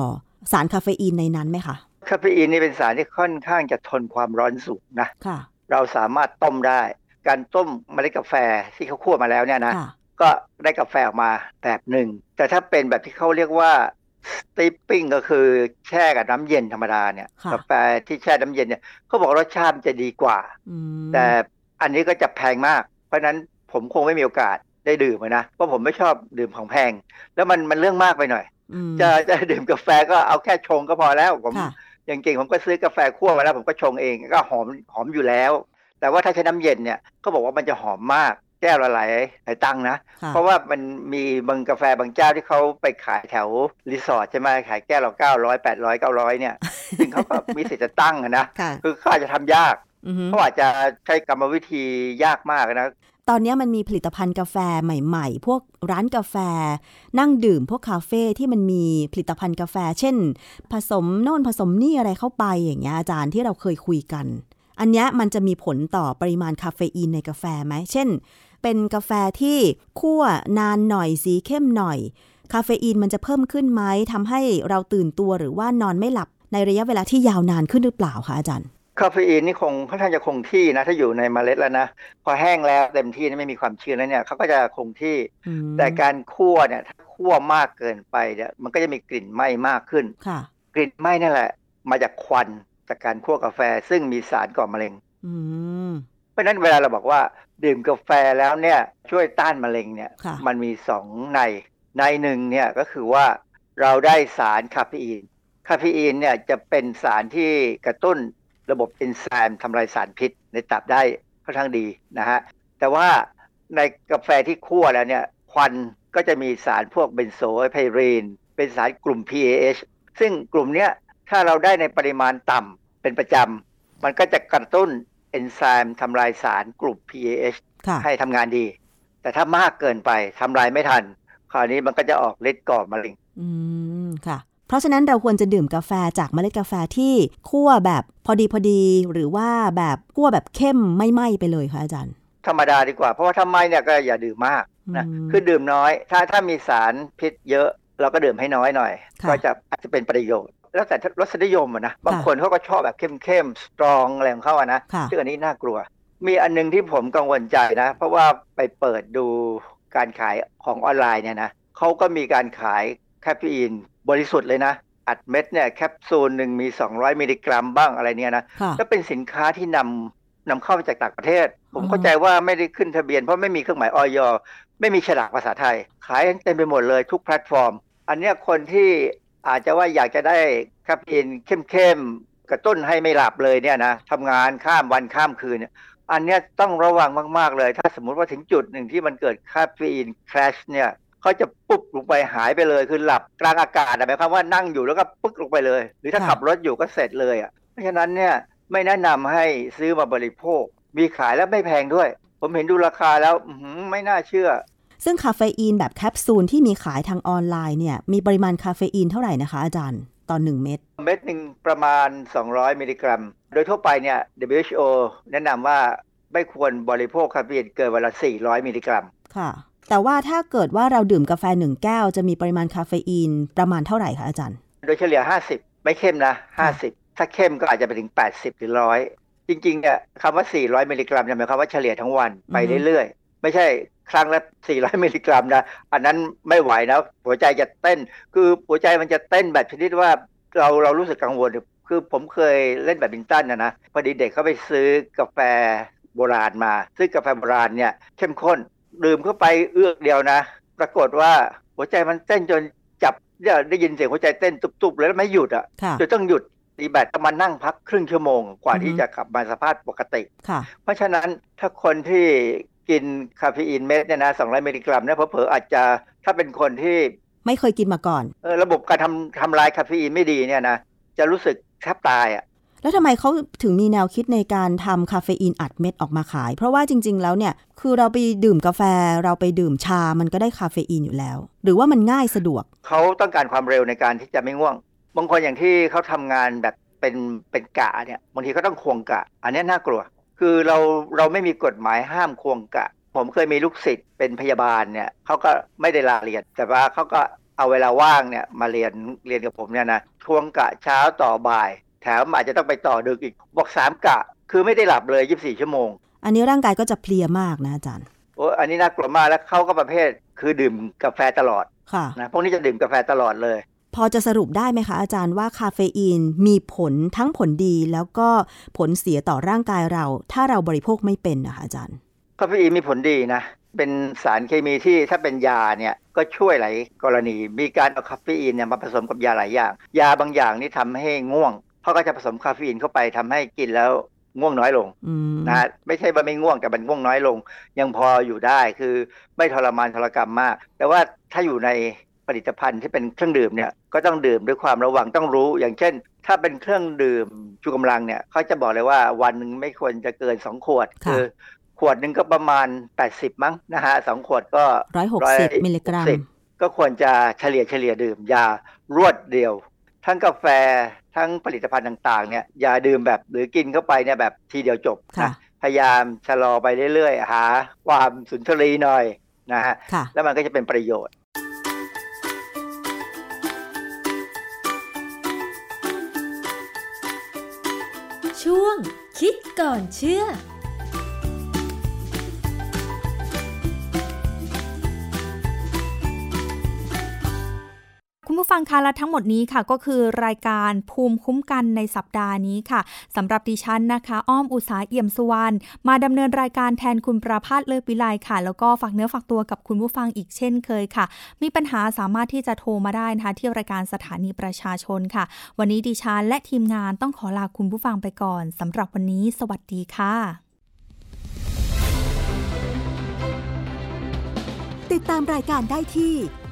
สารคาเฟอีนในนั้นไหมคะคาเฟอีนนี่เป็นสารที่ค่อนข้างจะทนความร้อนสูงนะเราสามารถต้มได้ การต้มเมล็ดกาแฟที่เขาคั่วมาแล้วเนี่ยนะก็ได้กาแฟออกมาแบบหนึ่ง แต่ถ้าเป็นแบบที่เขาเรียกว่าสติปปิ้งก็คือแช่กับน้ำเย็นธรรมดาเนี่ยกาแฟที่แช่น้ำเย็นเนี่ยเขาบอกรสชาติจะดีกว่า แต่ อันนี้ก็จะแพงมาก เพราะนั้นผมคงไม่มีโอกาสได้ดื่มนะเพราะผมไม่ชอบดื่มของแพง แล้วมันมันเรื่องมากไปหน่อย จะจะดื่มกาแฟก็เอาแค่ชงก็พอแล้วผมอย่างเก่งผมก็ซื้อกาแฟคั่วมาแล้ว ผมก็ชงเองก็หอมหอมอยู่แล้ว แต่ว่าถ้าใช้น้ำเย็นเนี่ยเขาบอกว่ามันจะหอมมากแก้วละหลายหลายตังนะ เพราะว่ามันมีบางกาแฟบางเจ้าที่เขาไปขายแถวรีสอร์ทใช่ไหมขายแก้วละเก้าร้อยแปดร้อยเก้าร้อยเนี่ย ซึ่งเขาก็มีสิทธิ์จะตั้งนะ คือเขาอาจจะทำยาก เขาอาจจะใช้กรรมวิธียากมากนะ ตอนนี้มันมีผลิตภัณฑ์กาแฟใหม่ ๆ พวกร้านกาแฟ นั่งดื่มพวกคาเฟ่ที่มันมีผลิตภัณฑ์กาแฟ เช่น ผสมโน่นผสมนี่อะไรเข้าไปอย่างเงี้ยอาจารย์ที่เราเคยคุยกัน อันนี้มันจะมีผลต่อปริมาณคาเฟอีนในกาแฟไหมเช่น เป็นกาแฟที่คั่วนานหน่อยสีเข้มหน่อย คาเฟอีนมันจะเพิ่มขึ้นไหมทำให้เราตื่นตัวหรือว่านอนไม่หลับในระยะเวลาที่ยาวนานขึ้นหรือเปล่าคะอาจารย์ คาเฟอีนนี่คงค่อนข้างจะคงที่นะ ถ้าอยู่ในเมล็ดแล้วนะ พอแห้งแล้วเต็มที่นี่ไม่มีความชื้นแล้วเนี่ยเขาก็จะคงที่ แต่การคั่วเนี่ยถ้าคั่วมากเกินไปเนี่ยมันก็จะมีกลิ่นไหม้มากขึ้นกลิ่นไหม้นั่นแหละ มาจากควันจากการคั่วกาแฟซึ่งมีสารก่อมะเร็งเพราะนั้นเวลาเราบอกว่า ดื่มกาแฟแล้วเนี่ยช่วยต้านมะเร็งเนี่ย มันมีสองในในหนึ่งเนี่ยก็คือว่าเราได้สารคาเฟอีนคาเฟอีนเนี่ยจะเป็นสารที่กระตุ้น ระบบเอนไซม์ทำลายสารพิษในตับได้ค่อนข้างดีนะฮะแต่ว่าในกาแฟที่คั่วแล้วเนี่ยควันก็จะมีสารพวกเบนโซไพรีน เป็นสารกลุ่ม PAH ซึ่งกลุ่มนี้ถ้าเราได้ในปริมาณต่ำเป็นประจำ มันก็จะกระตุ้นเอนไซม์ทำลายสารกลุ่ม PAH ให้ทำงานดี แต่ถ้ามากเกินไปทำลายไม่ทัน คราวนี้มันก็จะออกฤทธิ์ก่อมะเร็ง อืม ค่ะ เพราะฉะนั้นเราควรจะดื่มกาแฟจากเมล็ดกาแฟที่คั่วแบบพอดีพอดีหรือว่าแบบคั่วแบบเข้มไม่ไหม้ไปเลยคะอาจารย์ ธรรมดาดีกว่า เพราะว่าถ้าไหม้เนี่ยก็อย่าดื่มมากนะคือดื่มน้อย ถ้าถ้ามีสารพิษเยอะ เราก็ดื่มให้น้อยหน่อย ก็จะอาจจะเป็นประโยชน์แล้วแต่รสนิยมนะบางคนเขาก็ชอบแบบเข้มเข้มสตรองอะไรของเขาอะนะซึ่งอันนี้น่ากลัว มีอันนึงที่ผมกังวลใจนะ เพราะว่าไปเปิดดูการขายของออนไลน์เนี่ยนะเขาก็มีการขาย คาเฟอีนบริสุทธิ์เลยนะ อัดเม็ดเนี่ยแคปซูลหนึ่งมี 200 มิลลิกรัมบ้างอะไรเนี่ยนะก็เป็นสินค้าที่นำนำเข้ามาจากต่างประเทศ ผมเข้าใจว่าไม่ได้ขึ้นทะเบียนเพราะไม่มีเครื่องหมายอย. ไม่มีฉลากภาษาไทย ขายเต็มไปหมดเลยทุกแพลตฟอร์ม อันนี้คนที่อาจจะว่าอยากจะได้คาเฟอีนเข้มๆกระตุ้นให้ไม่หลับเลยเนี่ยนะทำงานข้ามวันข้ามคืนอันนี้ต้องระวังมาก ๆ เลย ถ้าสมมุติว่าถึงจุดหนึ่งที่มันเกิด caffeine crash เนี่ย เขาจะปุ๊บลงไปหายไปเลยคือหลับกลางอากาศหมายความว่านั่งอยู่แล้วก็ปึ๊กลงไปเลย หรือถ้าขับรถอยู่ก็เสร็จเลยอะเพราะฉะนั้นเนี่ยไม่แนะนำให้ซื้อมาบริโภค มีขายแล้วไม่แพงด้วย ผมเห็นดูราคาแล้วไม่น่าเชื่อ ซึ่งคาเฟอีนแบบแคปซูลที่มีขายทางออนไลน์เนี่ยมีปริมาณคาเฟอีนเท่าไหร่นะคะอาจารย์ตอนหนึ่งเม็ด เม็ดหนึ่งประมาณ 200 มิลลิกรัม โดยทั่วไปเนี่ย WHO แนะนำว่าไม่ควรบริโภคคาเฟอีนเกินวันละ 400 มิลลิกรัม ค่ะ แต่ว่าถ้าเกิดว่าเราดื่มกาแฟหนึ่งแก้ว จะมีปริมาณคาเฟอีนประมาณเท่าไหร่คะอาจารย์ โดยเฉลี่ย 50 ไม่เข้มนะ 50 ถ้าเข้มก็อาจจะไปถึง 80 หรือร้อยจริงๆเนี่ยคำว่า 400 มิลลิกรัมหมายความว่าเฉลี่ยทั้งวันไปเรื่อยๆ ไม่ใช่ครั้งละ 400 มิลลิกรัมนะ อันนั้นไม่ไหวนะ หัวใจจะเต้น คือหัวใจมันจะเต้นแบบชนิดว่าเราเรารู้สึกกังวล คือผมเคยเล่นแบบบินตันนะนะ พอดีเด็กเขาไปซื้อกาแฟโบราณมา ซึ่งกาแฟโบราณเนี่ยเข้มข้น ดื่มเข้าไปเอื้อกเดียวนะ ปรากฏว่าหัวใจมันเต้นจนจับได้ยินเสียงหัวใจเต้นตุบๆ แล้วไม่หยุดอะจนต้องหยุดตีแบตต้องมานั่งพักครึ่งชั่วโมง กว่าที่จะกลับมาสภาพปกติเพราะฉะนั้นถ้าคนที่กินคาเฟอีนเม็ดเนี่ยนะ200มิลลิกรัมเนี่ยเผลอๆอาจจะถ้าเป็นคนที่ไม่เคยกินมาก่อนเออระบบการทำทำลายคาเฟอีนไม่ดีเนี่ยนะจะรู้สึกแทบตายอะ แล้วทำไมเขาถึงมีแนวคิดในการทำคาเฟอีนอัดเม็ดออกมาขาย เพราะว่าจริง ๆ แล้วเนี่ย คือเราไปดื่มกาแฟเราไปดื่มชา มันก็ได้คาเฟอีนอยู่แล้ว หรือว่ามันง่ายสะดวก เขาต้องการความเร็วในการที่จะไม่ง่วง บางคนอย่างที่เขาทำงานแบบเป็นเป็นกะเนี่ย บางทีก็ต้องควงกะ อันนี้น่ากลัว คือเราเราไม่มีกฎหมายห้ามควงกะ ผมเคยมีลูกศิษย์เป็นพยาบาลเนี่ยเขาก็ไม่ได้ลาเรียน แต่ว่าเขาก็เอาเวลาว่างเนี่ยมาเรียนเรียนกับผมเนี่ยนะควงกะเช้าต่อบ่าย แถมอาจจะต้องไปต่อดึกอีกบอกสามกะ คือไม่ได้หลับเลยยีิบสี่ชั่วโมง อันนี้ร่างกายก็จะเพลียมากนะอาจารย์โอ้อันนี้น่ากลัวมากแล้วเขาก็ประเภทคือดื่มกาแฟตลอดค่ะนะพวกนี้จะดื่มกาแฟตลอดเลย พอจะสรุปได้ไหมคะอาจารย์ว่าคาเฟอีนมีผลทั้งผลดีแล้วก็ผลเสียต่อร่างกายเรา ถ้าเราบริโภคไม่เป็นนะคะอาจารย์ คาเฟอีนมีผลดีนะเป็นสารเคมีที่ถ้าเป็นยาเนี่ยก็ช่วยหลายกรณี มีการเอาคาเฟอีนเนี่ยมาผสมกับยาหลายอย่าง ยาบางอย่างนี่ทำให้ง่วง เพราะก็จะผสมคาเฟอีนเข้าไปทำให้กินแล้วง่วงน้อยลงนะไม่ใช่ว่าไม่ง่วงแต่มันง่วงน้อยลง ยังพออยู่ได้คือไม่ทรมานทรกรรมมาก แต่ว่าถ้าอยู่ในผลิตภัณฑ์ที่เป็นเครื่องดื่มเนี่ยก็ต้องดื่มด้วยความระวังต้องรู้ อย่างเช่น ถ้าเป็นเครื่องดื่มชูกำลังเนี่ยเขาจะบอกเลยว่าวันหนึ่งไม่ควรจะเกินสองขวดคือขวดหนึ่งก็ประมาณ 80 มั้งนะฮะสองขวดก็ร้อยหกสิบมิลลิกรัมก็ควรจะเฉลี่ยเฉลี่ยดื่มยารวดเดียว ทั้งกาแฟทั้งผลิตภัณฑ์ต่างๆเนี่ยอย่าดื่มแบบหรือกินเข้าไปเนี่ยแบบทีเดียวจบนะพยายามชะลอไปเรื่อยๆ หาความสุนทรีหน่อยนะฮะแล้วมันก็จะเป็นประโยชน์ช่วงคิดก่อนเชื่อ ผู้ฟังคะและทั้งหมดนี้ค่ะก็คือรายการภูมิคุ้มกันในสัปดาห์นี้ค่ะสำหรับดิฉันนะคะ อ้อมอุสาเอี่ยมสุวรรณมาดำเนินรายการแทนคุณประพาสเลิศวิไลค่ะ แล้วก็ฝากเนื้อฝากตัวกับคุณผู้ฟังอีกเช่นเคยค่ะ มีปัญหาสามารถที่จะโทรมาได้นะคะที่รายการสถานีประชาชนค่ะ วันนี้ดิฉันและทีมงานต้องขอลาคุณผู้ฟังไปก่อนสำหรับวันนี้ สวัสดีค่ะ ติดตามรายการได้ที่